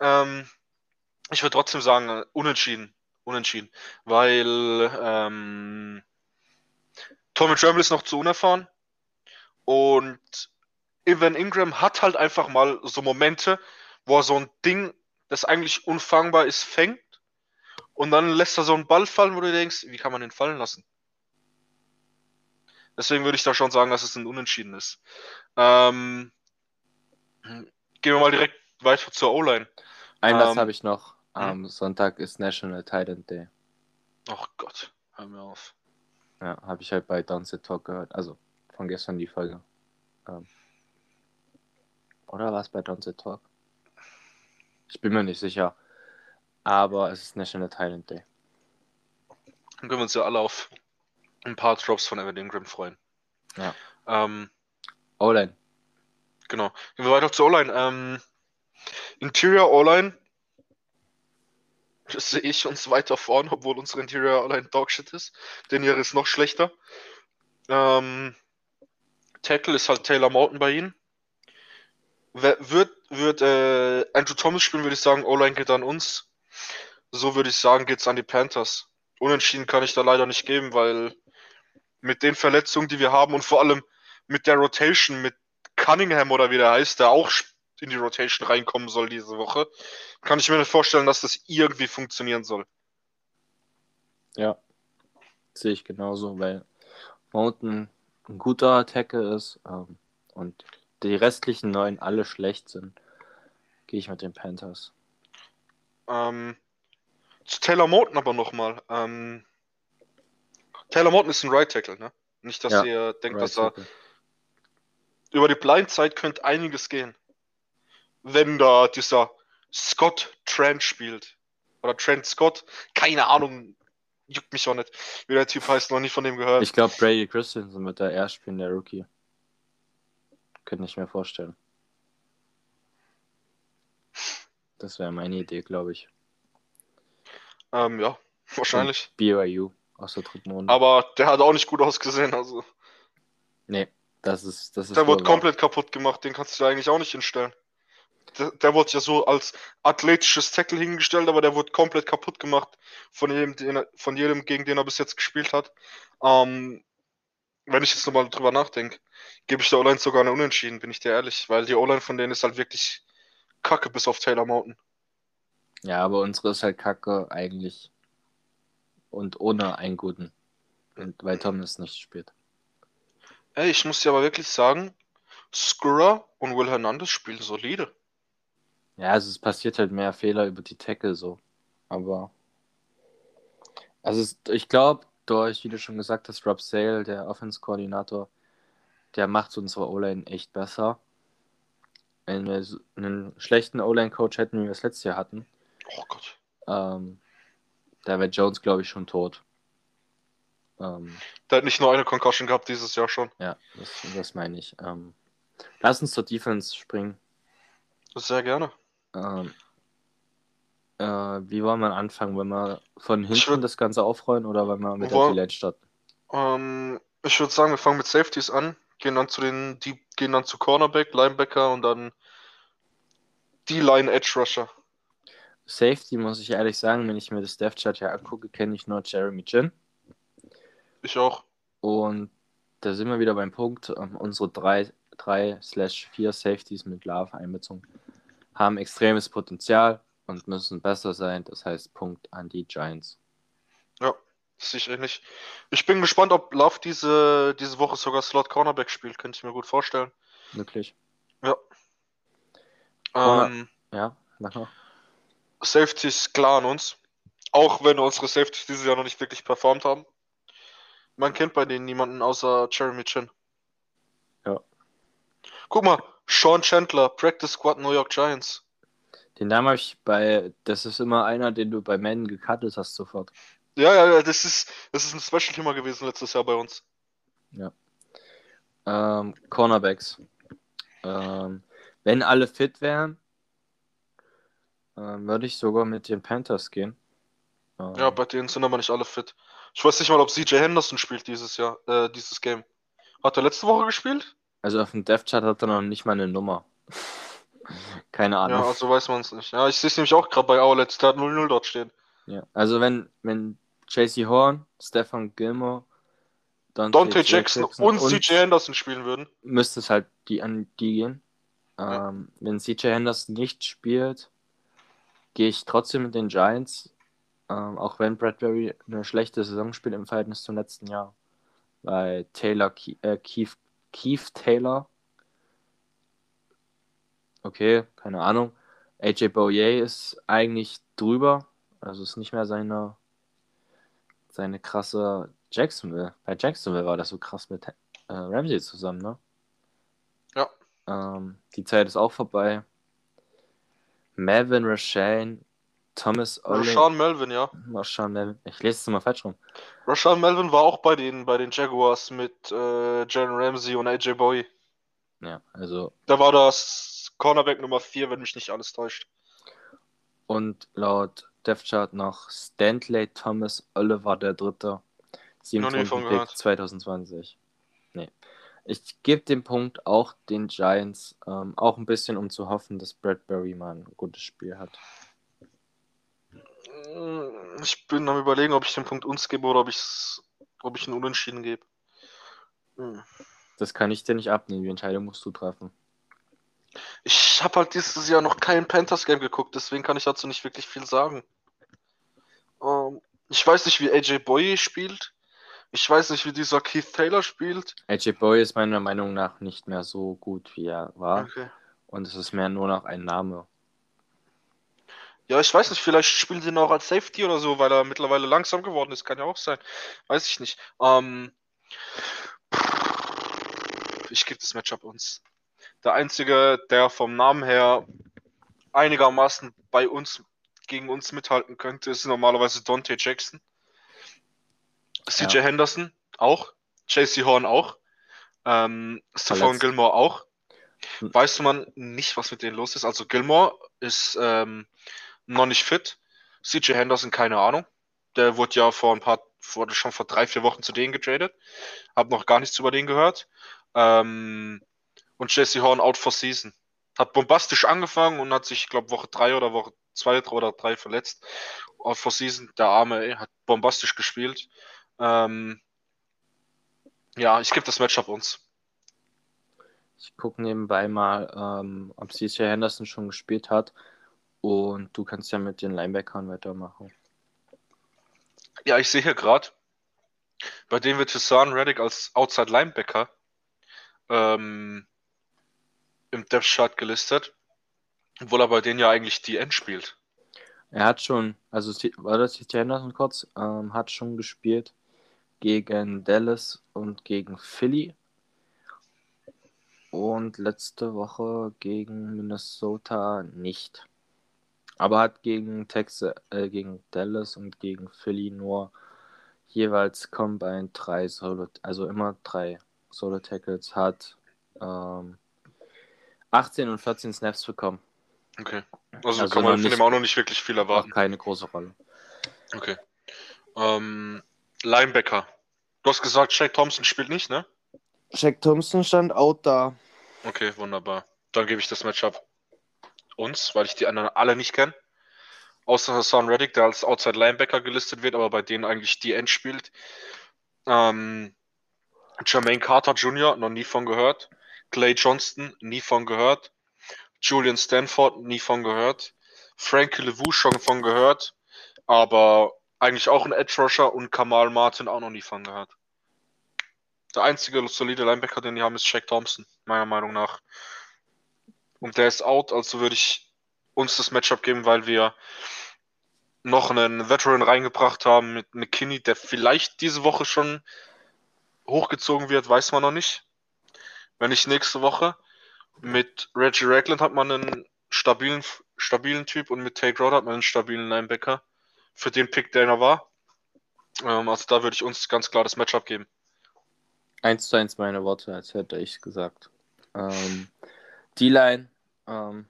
Ähm, ich würde trotzdem sagen, unentschieden. Unentschieden. Weil ähm, Tommy Tremble ist noch zu unerfahren. Und Evan Ingram hat halt einfach mal so Momente, wo er so ein Ding, das eigentlich unfangbar ist, fängt. Und dann lässt er so einen Ball fallen, wo du denkst, wie kann man den fallen lassen? Deswegen würde ich da schon sagen, dass es ein Unentschieden ist. Ähm, gehen wir mal direkt weiter zur O-Line. Ein ähm, habe ich noch. Hm? Am hm? Sonntag ist National Titan Day. Ach Gott, hör mir auf. Ja, habe ich halt bei Downset Talk gehört. Also von gestern die Folge. Ähm, oder war es bei Downset Talk? Ich bin mir nicht sicher. Aber es ist National Talent Day. Dann können wir uns ja alle auf ein paar Drops von Evan Ingram freuen. Ja. Ähm, O-Line. Genau. Gehen wir weiter zur O-Line. Ähm, Interior O-Line. Das sehe ich uns weiter vorn, obwohl unsere Interior allein Dogshit ist. Den hier ist noch schlechter. Ähm, Tackle ist halt Taylor Morton bei ihnen. Wer, wird wird äh, Andrew Thomas spielen, würde ich sagen, O-Line geht an uns. So würde ich sagen, geht's an die Panthers. Unentschieden kann ich da leider nicht geben, weil mit den Verletzungen, die wir haben und vor allem mit der Rotation, mit Cunningham oder wie der heißt, der auch in die Rotation reinkommen soll diese Woche, kann ich mir nicht vorstellen, dass das irgendwie funktionieren soll. Ja, sehe ich genauso, weil Mountain ein guter Tackle ist ähm, und die restlichen neun alle schlecht sind, gehe ich mit den Panthers. Ähm, zu Taylor Morton aber nochmal. Ähm, Taylor Morton ist ein Right Tackle, ne? Nicht, dass Ja, ihr denkt, Right dass er über die Blindzeit könnte einiges gehen. Wenn da dieser Scott Trent spielt. Oder Trent Scott. Keine Ahnung. Juckt mich auch nicht. Wie der Typ heißt, noch nie von dem gehört. Ich glaube, Brady Christensen wird da erst spielen, der Rookie. Könnte ich mir vorstellen. Das wäre meine Idee, glaube ich. ähm, ja, wahrscheinlich. BYU aus der dritten Runde. Aber der hat auch nicht gut ausgesehen. Also, nee, das ist. Das ist der wurde komplett kaputt gemacht. Den kannst du eigentlich auch nicht hinstellen. Der, der wurde ja so als athletisches Tackle hingestellt, aber der wurde komplett kaputt gemacht von jedem, den von jedem gegen den er bis jetzt gespielt hat. Ähm, wenn ich jetzt nochmal drüber nachdenke, gebe ich der O-Line sogar eine Unentschieden, bin ich dir ehrlich, weil die O-Line von denen ist halt wirklich kacke bis auf Taylor Mountain. Ja, aber unsere ist halt kacke eigentlich. Und ohne einen guten. Und weil Thomas nicht spielt. Ey, ich muss dir aber wirklich sagen, Skura und Will Hernandez spielen solide. Ja, also es passiert halt mehr Fehler über die Tackle so. Aber. Also es, ich glaube, durch, wie du schon gesagt hast, Rob Sale, der Offense-Koordinator, der macht unsere O-Line echt besser. Wenn wir so einen schlechten O-Line-Coach hätten, wie wir es letztes Jahr hatten, Oh Gott. ähm, da wäre Jones, glaube ich, schon tot. Ähm, Der hat nicht nur eine Concussion gehabt dieses Jahr schon. ja, das, das meine ich. Ähm, lass uns zur Defense springen. Sehr gerne. Ähm, äh, wie wollen wir anfangen? Wollen wir von hinten würd- das Ganze aufrollen oder wollen wir mit Woll- der D-Line starten? Ähm, ich würde sagen, wir fangen mit Safeties an, gehen dann zu den, die gehen dann zu Cornerback, Linebacker und dann D-Line Edge Rusher. Safety muss ich ehrlich sagen, wenn ich mir das Death Chart ja angucke, kenne ich nur Jeremy Chin. Ich auch. Und da sind wir wieder beim Punkt. Ähm, unsere drei, drei slash vier Safeties mit Love einbezogen haben extremes Potenzial und müssen besser sein. Das heißt, Punkt an die Giants. Ja, sicher nicht. Ich bin gespannt, ob Love diese, diese Woche sogar Slot Cornerback spielt. Könnte ich mir gut vorstellen. Wirklich. Ähm, Corner- Ja, mach mal. Safeties klar an uns. Auch wenn unsere Safeties dieses Jahr noch nicht wirklich performt haben. Man kennt bei denen niemanden außer Jeremy Chin. Ja. Guck mal, Sean Chandler, Practice Squad New York Giants. Den Namen habe ich bei, das ist immer einer, den du bei Men gecuttet hast sofort. Ja, ja, ja, das ist, das ist ein Special-Thema gewesen letztes Jahr bei uns. Ähm, Cornerbacks. Ähm, wenn alle fit wären, ähm, würde ich sogar mit den Panthers gehen. Ähm, Ja, bei denen sind aber nicht alle fit. Ich weiß nicht mal, ob CJ Henderson spielt dieses Jahr, äh, dieses Game. Hat er letzte Woche gespielt? also auf dem Death Chart hat er noch nicht mal eine Nummer. [laughs] Keine Ahnung. Ja, Ja, also weiß man es nicht. Ja, ich sehe es nämlich auch gerade bei Owlets, der hat 0-0 dort stehen. Also wenn, wenn JC Horn, Stefan Gilmore, Dante Jackson und CJ Henderson spielen würden. müsste es halt die an die gehen. Ähm, Wenn CJ Henderson nicht spielt, gehe ich trotzdem mit den Giants. Ähm, auch wenn Bradbury eine schlechte Saison spielt im Verhältnis zum letzten Jahr. Weil Taylor, Ke äh, Keith, Keith Taylor, okay, keine Ahnung. AJ Bouye ist eigentlich drüber. Also ist nicht mehr seine, seine krasse Jacksonville. Bei Jacksonville war das so krass mit äh, Ramsey zusammen, ne? Ja. Ähm, die Zeit ist auch vorbei. Melvin Rashane, Thomas Ole. Rashawn Melvin, ja. Rashawn Melvin. Ich lese es mal falsch rum. Rashawn Melvin war auch bei den, bei den Jaguars mit äh, Jalen Ramsey und AJ Bowie. Ja, also Da war das Cornerback Nummer 4, wenn mich nicht alles täuscht. und laut Depth Chart noch Stanley Thomas Oliver der Dritte. Noch nie von 7. gehört. Pick 2020. Nee. Ich gebe den Punkt auch den Giants, ähm, auch ein bisschen, um zu hoffen, dass Bradbury mal ein gutes Spiel hat. Mm, Ich bin am überlegen, ob ich den Punkt uns gebe oder ob, ich's, ob ich einen Unentschieden gebe. Hm. Das kann ich dir nicht abnehmen, die Entscheidung musst du treffen. Ich habe halt dieses Jahr noch kein Panthers-Game geguckt, deswegen kann ich dazu nicht wirklich viel sagen. Ähm, ich weiß nicht, wie AJ Boye spielt. Ich weiß nicht, wie dieser Keith Taylor spielt. AJ Boy ist meiner Meinung nach nicht mehr so gut, wie er war. Okay. Und es ist mehr nur noch ein Name. Ja, ich weiß nicht, vielleicht spielen sie ihn auch als Safety oder so, weil er mittlerweile langsam geworden ist. Kann ja auch sein. Weiß ich nicht. Ähm, ich gebe das Matchup uns. Der einzige, der vom Namen her einigermaßen bei uns gegen uns mithalten könnte, ist normalerweise Dante Jackson. CJ Ja. Henderson auch. JC Horn auch. Ähm, Stephon. Gilmore auch. Hm. Weiß man nicht, was mit denen los ist. Also Gilmore ist ähm, noch nicht fit. CJ Henderson, keine Ahnung. Der wurde ja vor ein paar, wurde schon vor drei, vier Wochen zu denen getradet. Hab noch gar nichts über den gehört. Ähm, und Jesse Horn out for season. Hat bombastisch angefangen und hat sich, ich glaube, Woche drei oder Woche zwei oder drei verletzt. Out for season, der Arme, ey, hat bombastisch gespielt. Ähm, ja, ich gebe das Matchup uns. Ich gucke nebenbei mal, ähm, ob CJ Henderson schon gespielt hat. Und du kannst ja mit den Linebackern weitermachen. Ja, ich sehe hier gerade, bei dem wird Hassan Reddick als Outside Linebacker ähm, im Depth Chart gelistet, obwohl er bei denen ja eigentlich die End spielt. Er hat schon, also war das CJ Henderson kurz, ähm, hat schon gespielt gegen Dallas und gegen Philly. Und letzte Woche gegen Minnesota nicht. Aber hat gegen Texas, äh, gegen Dallas und gegen Philly nur jeweils Combine drei Solo, also immer drei Solo Tackles, hat ähm, 18 und 14 Snaps bekommen. Okay. Also, Also kann man noch von dem auch noch nicht wirklich viel Auch erwarten. keine große Rolle. Okay. Ähm, Linebacker. Du hast gesagt, Shaq Thompson spielt nicht, ne? Jack Thompson stand out da. Okay, wunderbar. Dann gebe ich das Matchup uns, weil ich die anderen alle nicht kenne. Außer Hassan Reddick, der als Outside Linebacker gelistet wird, aber bei denen eigentlich die End spielt. Ähm, Jermaine Carter Jr., noch nie von gehört. Clay Johnston, nie von gehört. Julian Stanford, nie von gehört. Frankie LeVou schon von gehört, aber eigentlich auch ein Edge Rusher und Kamal Martin auch noch nie von gehört. Der einzige solide Linebacker, den die haben, ist Shaq Thompson, meiner Meinung nach. Und der ist out, also würde ich uns das Matchup geben, weil wir noch einen Veteran reingebracht haben mit McKinney, der vielleicht diese Woche schon hochgezogen wird, weiß man noch nicht. Wenn nicht nächste Woche. Mit Reggie Ragland hat man einen stabilen, stabilen Typ und mit Tate Rod hat man einen stabilen Linebacker. Für den Pick, der er war. Ähm, also da würde ich uns ganz klar das Matchup geben. Eins zu eins meine Worte, als hätte ich gesagt. Ähm, die Line ähm,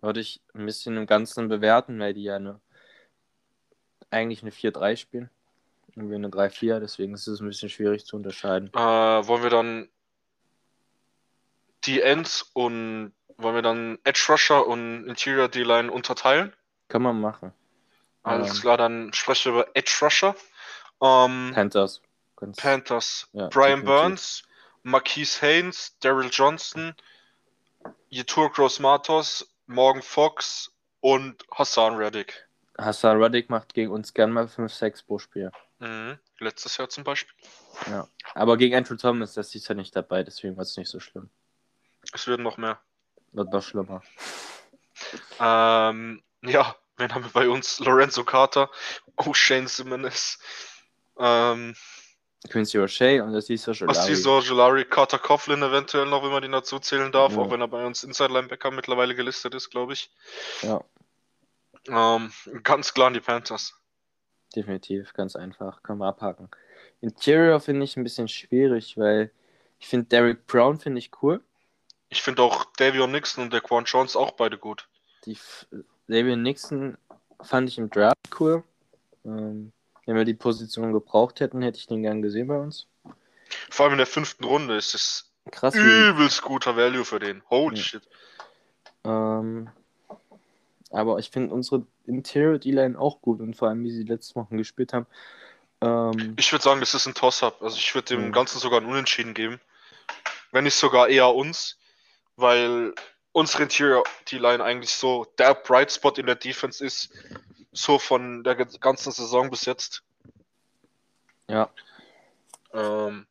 würde ich ein bisschen im Ganzen bewerten, weil die ja eine, eigentlich eine 4-3 spielen. Und wir eine 3-4, deswegen ist es ein bisschen schwierig zu unterscheiden. Äh, wollen wir dann die Ends und wollen wir dann Edge Rusher und Interior D-Line unterteilen? Kann man machen. Alles Ähm. klar, dann sprechen wir über Edge Rusher. Ähm, Panthers. Panthers. Ja, Brian. Burns, Marquise Haynes, Daryl Johnson, Yetur Gross Matos, Morgan Fox und Hassan Reddick. Hassan Reddick macht gegen uns gern mal 5-6 pro Spiel. Mhm. Letztes Jahr zum Beispiel. Aber gegen Andrew Thomas, das ist ja nicht dabei, deswegen wird es nicht so schlimm. Es werden noch mehr. Wird noch schlimmer. Ähm, ja, wen haben wir bei uns? Lorenzo Carter, O'Shane Simmons, ähm, Quincy O'Shea und das ist ja schon Asti Sorgelari, Carter Coughlin eventuell noch, wenn man den dazu zählen darf, Ja. auch wenn er bei uns Inside Linebacker mittlerweile gelistet ist, glaube ich. Ja, Ähm, ganz klar an die Panthers. definitiv, ganz einfach. Kann man abhaken. Interior finde ich ein bisschen schwierig, weil ich finde Derek Brown finde ich cool. Ich finde auch Davion Nixon und der Quan Jones auch beide gut. Die David Nixon fand ich im Draft cool. Ähm, wenn wir die Position gebraucht hätten, hätte ich den gern gesehen bei uns. Vor allem in der fünften Runde ist es Krass, übelst guter Value für den. Holy Ja. shit. ähm, aber ich finde unsere Interior D-Line auch gut und vor allem, wie sie letztes Wochen gespielt haben. Ähm, Ich würde sagen, das ist ein Toss-Up. Also ich würde dem Mhm. Ganzen sogar ein Unentschieden geben. Wenn nicht sogar eher uns. Weil unsere Interior D-Line eigentlich so der Bright Spot in der Defense ist. So von der ganzen Saison bis jetzt. ja, Ähm,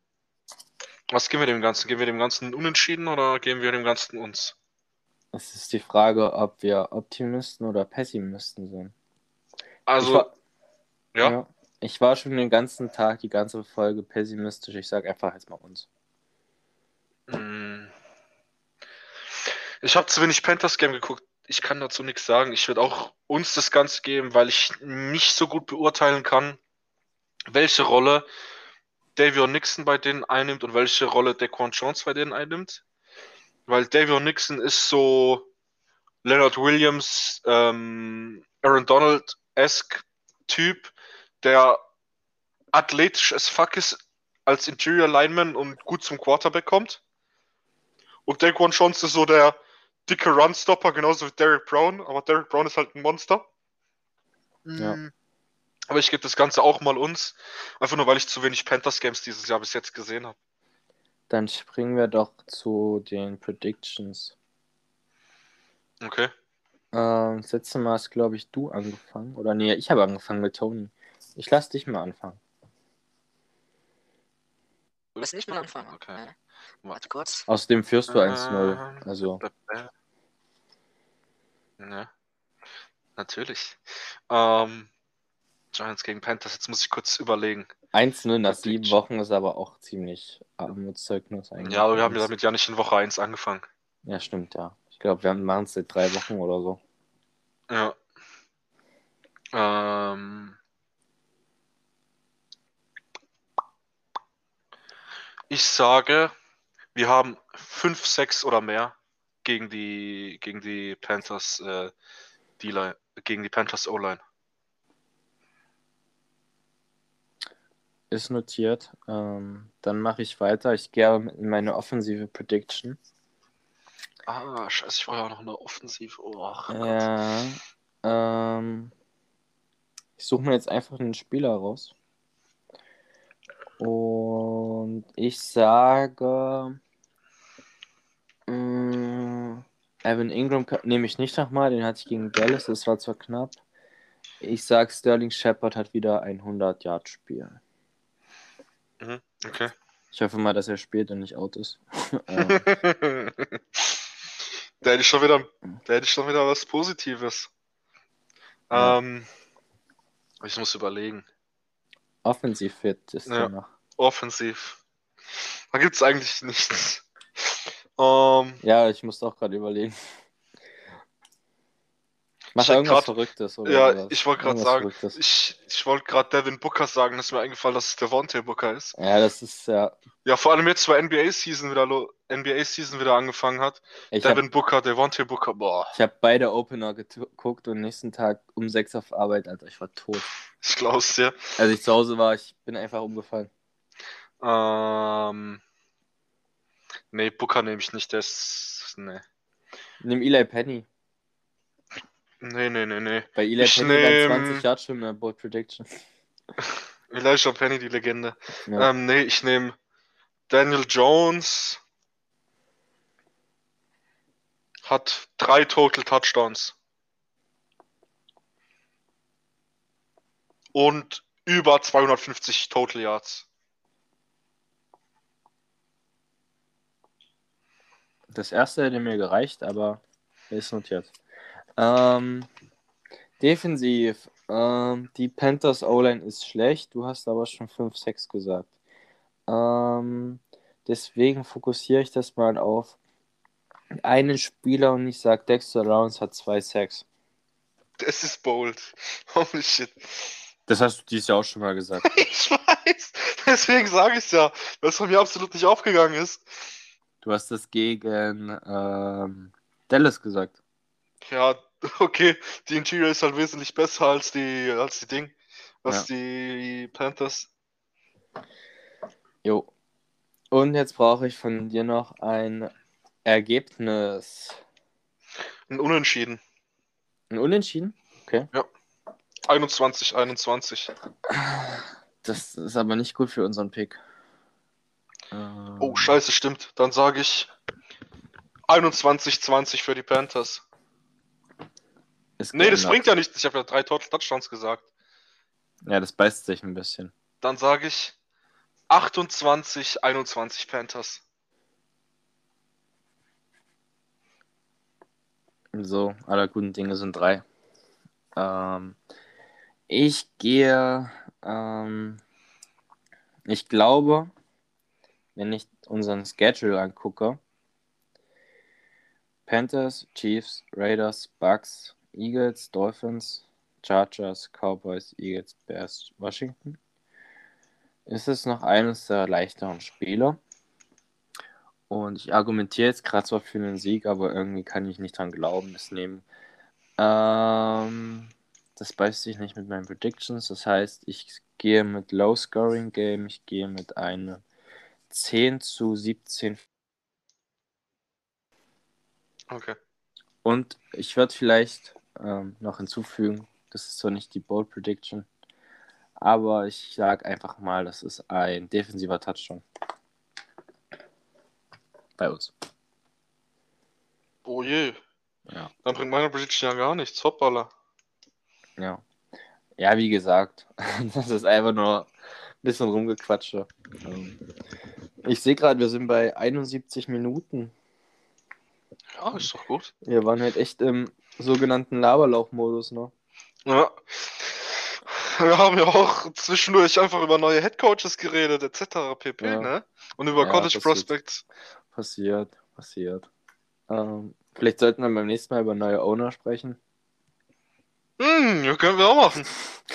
was geben wir dem Ganzen? Geben wir dem Ganzen Unentschieden oder geben wir dem Ganzen uns? es ist die Frage, ob wir Optimisten oder Pessimisten sind. Also, war, ja. Ich war schon den ganzen Tag, die ganze Folge pessimistisch. Ich sag einfach jetzt mal uns. Ich habe zu wenig Panthers Game geguckt. Ich kann dazu nichts sagen. Ich würde auch uns das Ganze geben, weil ich nicht so gut beurteilen kann, welche Rolle Davion Nixon bei denen einnimmt und welche Rolle Dequan Jones bei denen einnimmt. Weil Davion Nixon ist so Leonard Williams, ähm, Aaron Donald-esque Typ, der athletisch as fuck ist als Interior Lineman und gut zum Quarterback kommt. Und Daquan Jones ist so der dicke Runstopper, genauso wie Derek Brown, aber Derek Brown ist halt ein Monster. Ja. Mm. Aber ich gebe das Ganze auch mal uns, einfach nur weil ich zu wenig Panthers Games dieses Jahr bis jetzt gesehen habe. Dann springen wir doch zu den Predictions. Okay. Ähm, das letzte Mal hast, glaube ich, du angefangen. Oder nee, ich habe angefangen mit Tony. Ich lass dich mal anfangen. Du willst nicht mal anfangen. Okay. Okay. Warte kurz. Außerdem führst du Ähm, 1-0. Also, Ja. Natürlich. Ähm, Giants gegen Panthers, jetzt muss ich kurz überlegen. 1-0 nach sieben. Wochen ist aber auch ziemlich Armutszeugnis eigentlich. Ja, aber wir haben uns. damit ja nicht in Woche 1 angefangen. Ja, stimmt, ja. Ich glaube, wir machen es seit drei Wochen oder so. Ja. Ähm, ich sage, wir haben 5, 6 oder mehr gegen die, gegen die Panthers äh, D-Line, gegen die Panthers O-Line. Ist notiert. Ähm, dann mache ich weiter. Ich gehe in meine offensive Prediction. Ah, scheiße, ich war ja noch eine Offensive. Oh. Ja. Ähm, ich suche mir jetzt einfach einen Spieler raus. Und ich sage. mh, Evan Ingram nehme ich nicht nochmal, den hatte ich gegen Dallas, das war zwar knapp. Ich sag, Sterling Shepard hat wieder ein 100-Yard-Spiel. Mhm, okay. Ich hoffe mal, dass er spielt und nicht out ist. [laughs] ähm, da hätte ich schon wieder, da hätte ich schon wieder was Positives. Ja. Ähm, ich muss überlegen. offensiv fit ist Ja. noch. Offensiv. Da gibt es eigentlich nichts. Ähm, Ja, ich musste auch gerade überlegen. Mach irgendwas grad- Verrücktes, oder? ja, sowas. ich wollte gerade sagen, Verrücktes. ich, ich wollte gerade Devin Booker sagen, das ist mir eingefallen, dass es Devontae Booker ist. Ja, das ist ja. Ja, vor allem jetzt, weil NBA-Season wieder, NBA-Season wieder angefangen hat. Ich habe Devin Booker, Devontae Booker, boah, ich hab beide Opener geguckt und nächsten Tag um sechs auf Arbeit, Alter. Ich war tot. ich glaub's dir. Als ich zu Hause war, ich bin einfach umgefallen. Ähm, nee, Booker nehme ich nicht, ist, nee. Nimm Eli Penny. Nee, nee, nee, nee. Bei Eli Ich Penny nehm- 20 Yard schon der Bold Prediction. [laughs] Elijah Penny, die Legende. Ja. Ähm, nee, ich nehme Daniel Jones. Hat drei Total Touchdowns. Und über 250 Total Yards. Das erste hätte mir gereicht, aber ist notiert. Ähm, defensiv. Ähm, die Panthers O-Line ist schlecht. Du hast aber schon 5-6 gesagt. Ähm, deswegen fokussiere ich das mal auf einen Spieler und ich sage, Dexter Lawrence hat 2 Sacks. Das ist bold. [laughs] Holy shit. Das hast du dieses Jahr auch schon mal gesagt. [laughs] Ich weiß. Deswegen sage ich es ja, weil es von mir absolut nicht aufgegangen ist. Du hast das gegen ähm, Dallas gesagt. Ja, [laughs] Okay, die Interior ist halt wesentlich besser als die, als die Ding, als Ja. die Panthers. Jo. Und jetzt brauche ich von dir noch ein Ergebnis. Ein Unentschieden. Ein Unentschieden? Okay. 21, 21. Das ist aber nicht gut für unseren Pick. Ähm, Oh, scheiße, stimmt. Dann sage ich 21, 20 für die Panthers. ist Nee, das bringt ja nichts. Ich habe ja drei Total Touchdowns gesagt. Ja, das beißt sich ein bisschen. Dann sage ich 28, 21 Panthers. So, aller guten Dinge sind drei. Ähm, ich gehe, ähm, ich glaube, wenn ich unseren Schedule angucke, Panthers, Chiefs, Raiders, Bucks, Eagles, Dolphins, Chargers, Cowboys, Eagles, Bears, Washington, ist es noch eines der leichteren Spiele. Und ich argumentiere jetzt gerade zwar für einen Sieg, aber irgendwie kann ich nicht dran glauben, es nehmen. Ähm, das beißt sich nicht mit meinen Predictions. Das heißt, ich gehe mit Low Scoring Game, ich gehe mit einem 10 zu 17 Okay. Und ich würde vielleicht ähm, noch hinzufügen, das ist zwar nicht die Bold Prediction, aber ich sage einfach mal, das ist ein defensiver Touchdown. Bei uns. Oh je. Ja. Dann bringt meine Prediction ja gar nichts. Hoppala. Ja. Ja, wie gesagt, [laughs] das ist einfach nur ein bisschen rumgequatsche. Ich sehe gerade, wir sind bei 71 Minuten. Ja, ist doch gut. Wir waren halt echt im sogenannten Laberlauch-Modus, ne? Ja. Wir haben ja auch zwischendurch einfach über neue Headcoaches geredet, etc. pp, Ja. ne? Und über Ja, College. Prospects. Passiert, passiert. Ähm, vielleicht sollten wir beim nächsten Mal über neue Owner sprechen. Hm, ja, können wir auch machen.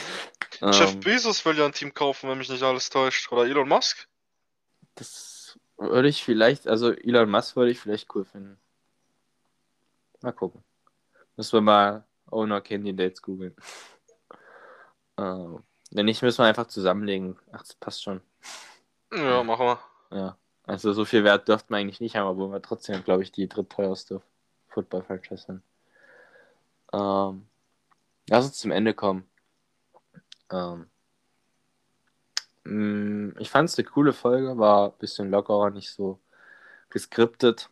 [laughs] Jeff Ähm, Bezos will ja ein Team kaufen, wenn mich nicht alles täuscht. Oder Elon Musk. Das würde ich vielleicht, also Elon Musk würde ich vielleicht cool finden. Mal gucken. Müssen wir mal Owner Candidates googeln. [laughs] ähm, wenn nicht, müssen wir einfach zusammenlegen. Ach, das passt schon. Ja, machen wir. Ja. Also so viel Wert dürften wir eigentlich nicht haben, obwohl wir trotzdem, glaube ich, die drittteuerste Football-Franchise sind. Ähm, lass uns zum Ende kommen. Ähm, ich fand es eine coole Folge, war ein bisschen lockerer, nicht so geskriptet.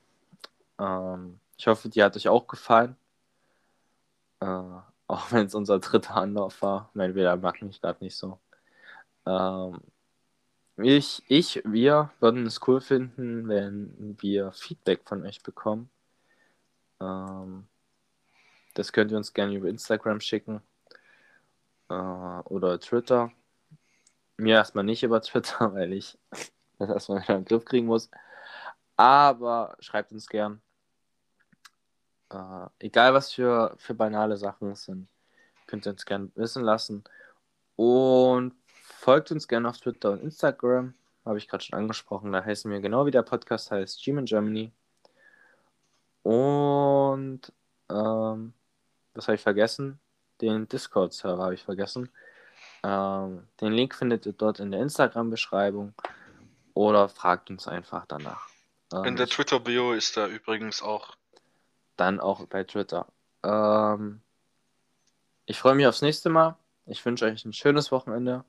Ähm, ich hoffe, die hat euch auch gefallen. Äh, auch [laughs] wenn es unser dritter Anlauf war. Mein WLAN mag mich gerade nicht so. Ähm, ich, ich, wir würden es cool finden, wenn wir Feedback von euch bekommen. Ähm, das könnt ihr uns gerne über Instagram schicken äh, oder Twitter. Mir erstmal nicht über Twitter, [laughs] weil ich das erstmal wieder in den Griff kriegen muss. Aber schreibt uns gern. Äh, egal was für, für banale Sachen es sind, könnt ihr uns gerne wissen lassen. Und folgt uns gerne auf Twitter und Instagram. Habe ich gerade schon angesprochen. Da heißen wir genau wie der Podcast heißt, Gym in Germany. Und ähm, was habe ich vergessen? Den Discord-Server habe ich vergessen. Ähm, den Link findet ihr dort in der Instagram-Beschreibung oder fragt uns einfach danach. Ähm, In der Twitter-Bio ist er übrigens auch. dann auch bei Twitter. Ähm, ich freue mich aufs nächste Mal. Ich wünsche euch ein schönes Wochenende.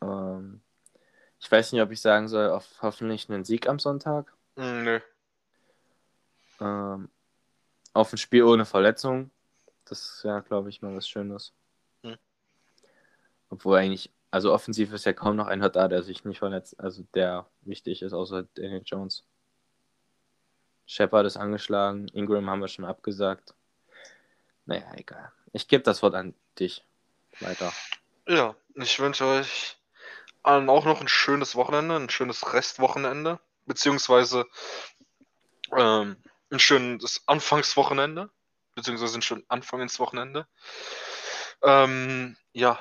Ähm, ich weiß nicht, ob ich sagen soll, auf hoffentlich einen Sieg am Sonntag. Hm, nö. Ähm, auf ein Spiel ohne Verletzung. Das ist ja, glaube ich, mal was Schönes. Obwohl eigentlich, also offensiv ist ja kaum noch einer da, der sich nicht verletzt, also der wichtig ist, außer Daniel Jones. Shepard ist angeschlagen, Ingram haben wir schon abgesagt. Naja, egal. Ich gebe das Wort an dich. Weiter. Ja, ich wünsche euch allen auch noch ein schönes Wochenende, ein schönes Restwochenende, beziehungsweise ähm, ein schönes Anfangswochenende, beziehungsweise einen schönen Anfang ins Wochenende. Ähm, ja,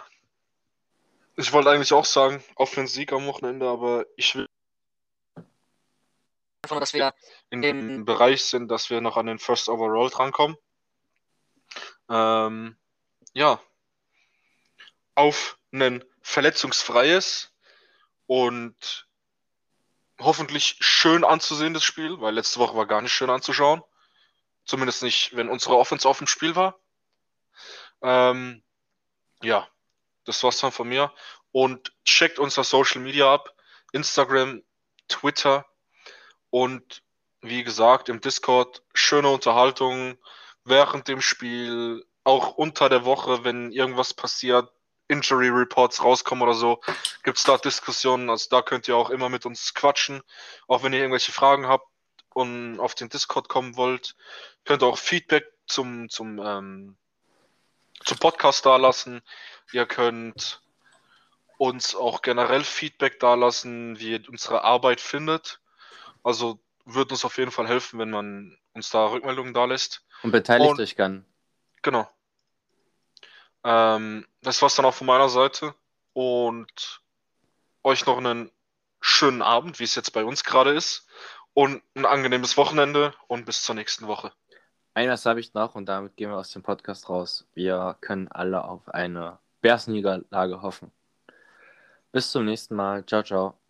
ich wollte eigentlich auch sagen, auf den Sieg am Wochenende, aber ich will Einfach dass wir in dem Bereich sind, dass wir noch an den First Overall drankommen. ähm, ja, auf ein verletzungsfreies und hoffentlich schön anzusehendes Spiel, weil letzte Woche war gar nicht schön anzuschauen. Zumindest nicht, wenn unsere Offense auf dem Spiel war. Ähm, ja, das war's dann von mir. Und checkt unser Social Media ab. Instagram, Twitter und wie gesagt im Discord schöne Unterhaltung während dem Spiel, auch unter der Woche, wenn irgendwas passiert, Injury Reports rauskommen oder so, gibt es da Diskussionen. Also da könnt ihr auch immer mit uns quatschen. Auch wenn ihr irgendwelche Fragen habt und auf den Discord kommen wollt, könnt ihr auch Feedback zum, zum, ähm, zum Podcast dalassen. Ihr könnt uns auch generell Feedback dalassen, wie ihr unsere Arbeit findet. Also wird uns auf jeden Fall helfen, wenn man uns da Rückmeldungen da lässt. Und beteiligt euch gern. Genau. Ähm, das war's dann auch von meiner Seite. Und euch noch einen schönen Abend, wie es jetzt bei uns gerade ist. Und ein angenehmes Wochenende und bis zur nächsten Woche. Eines habe ich noch und damit gehen wir aus dem Podcast raus. Wir können alle auf eine Bärsniederlage hoffen. Bis zum nächsten Mal. Ciao, ciao.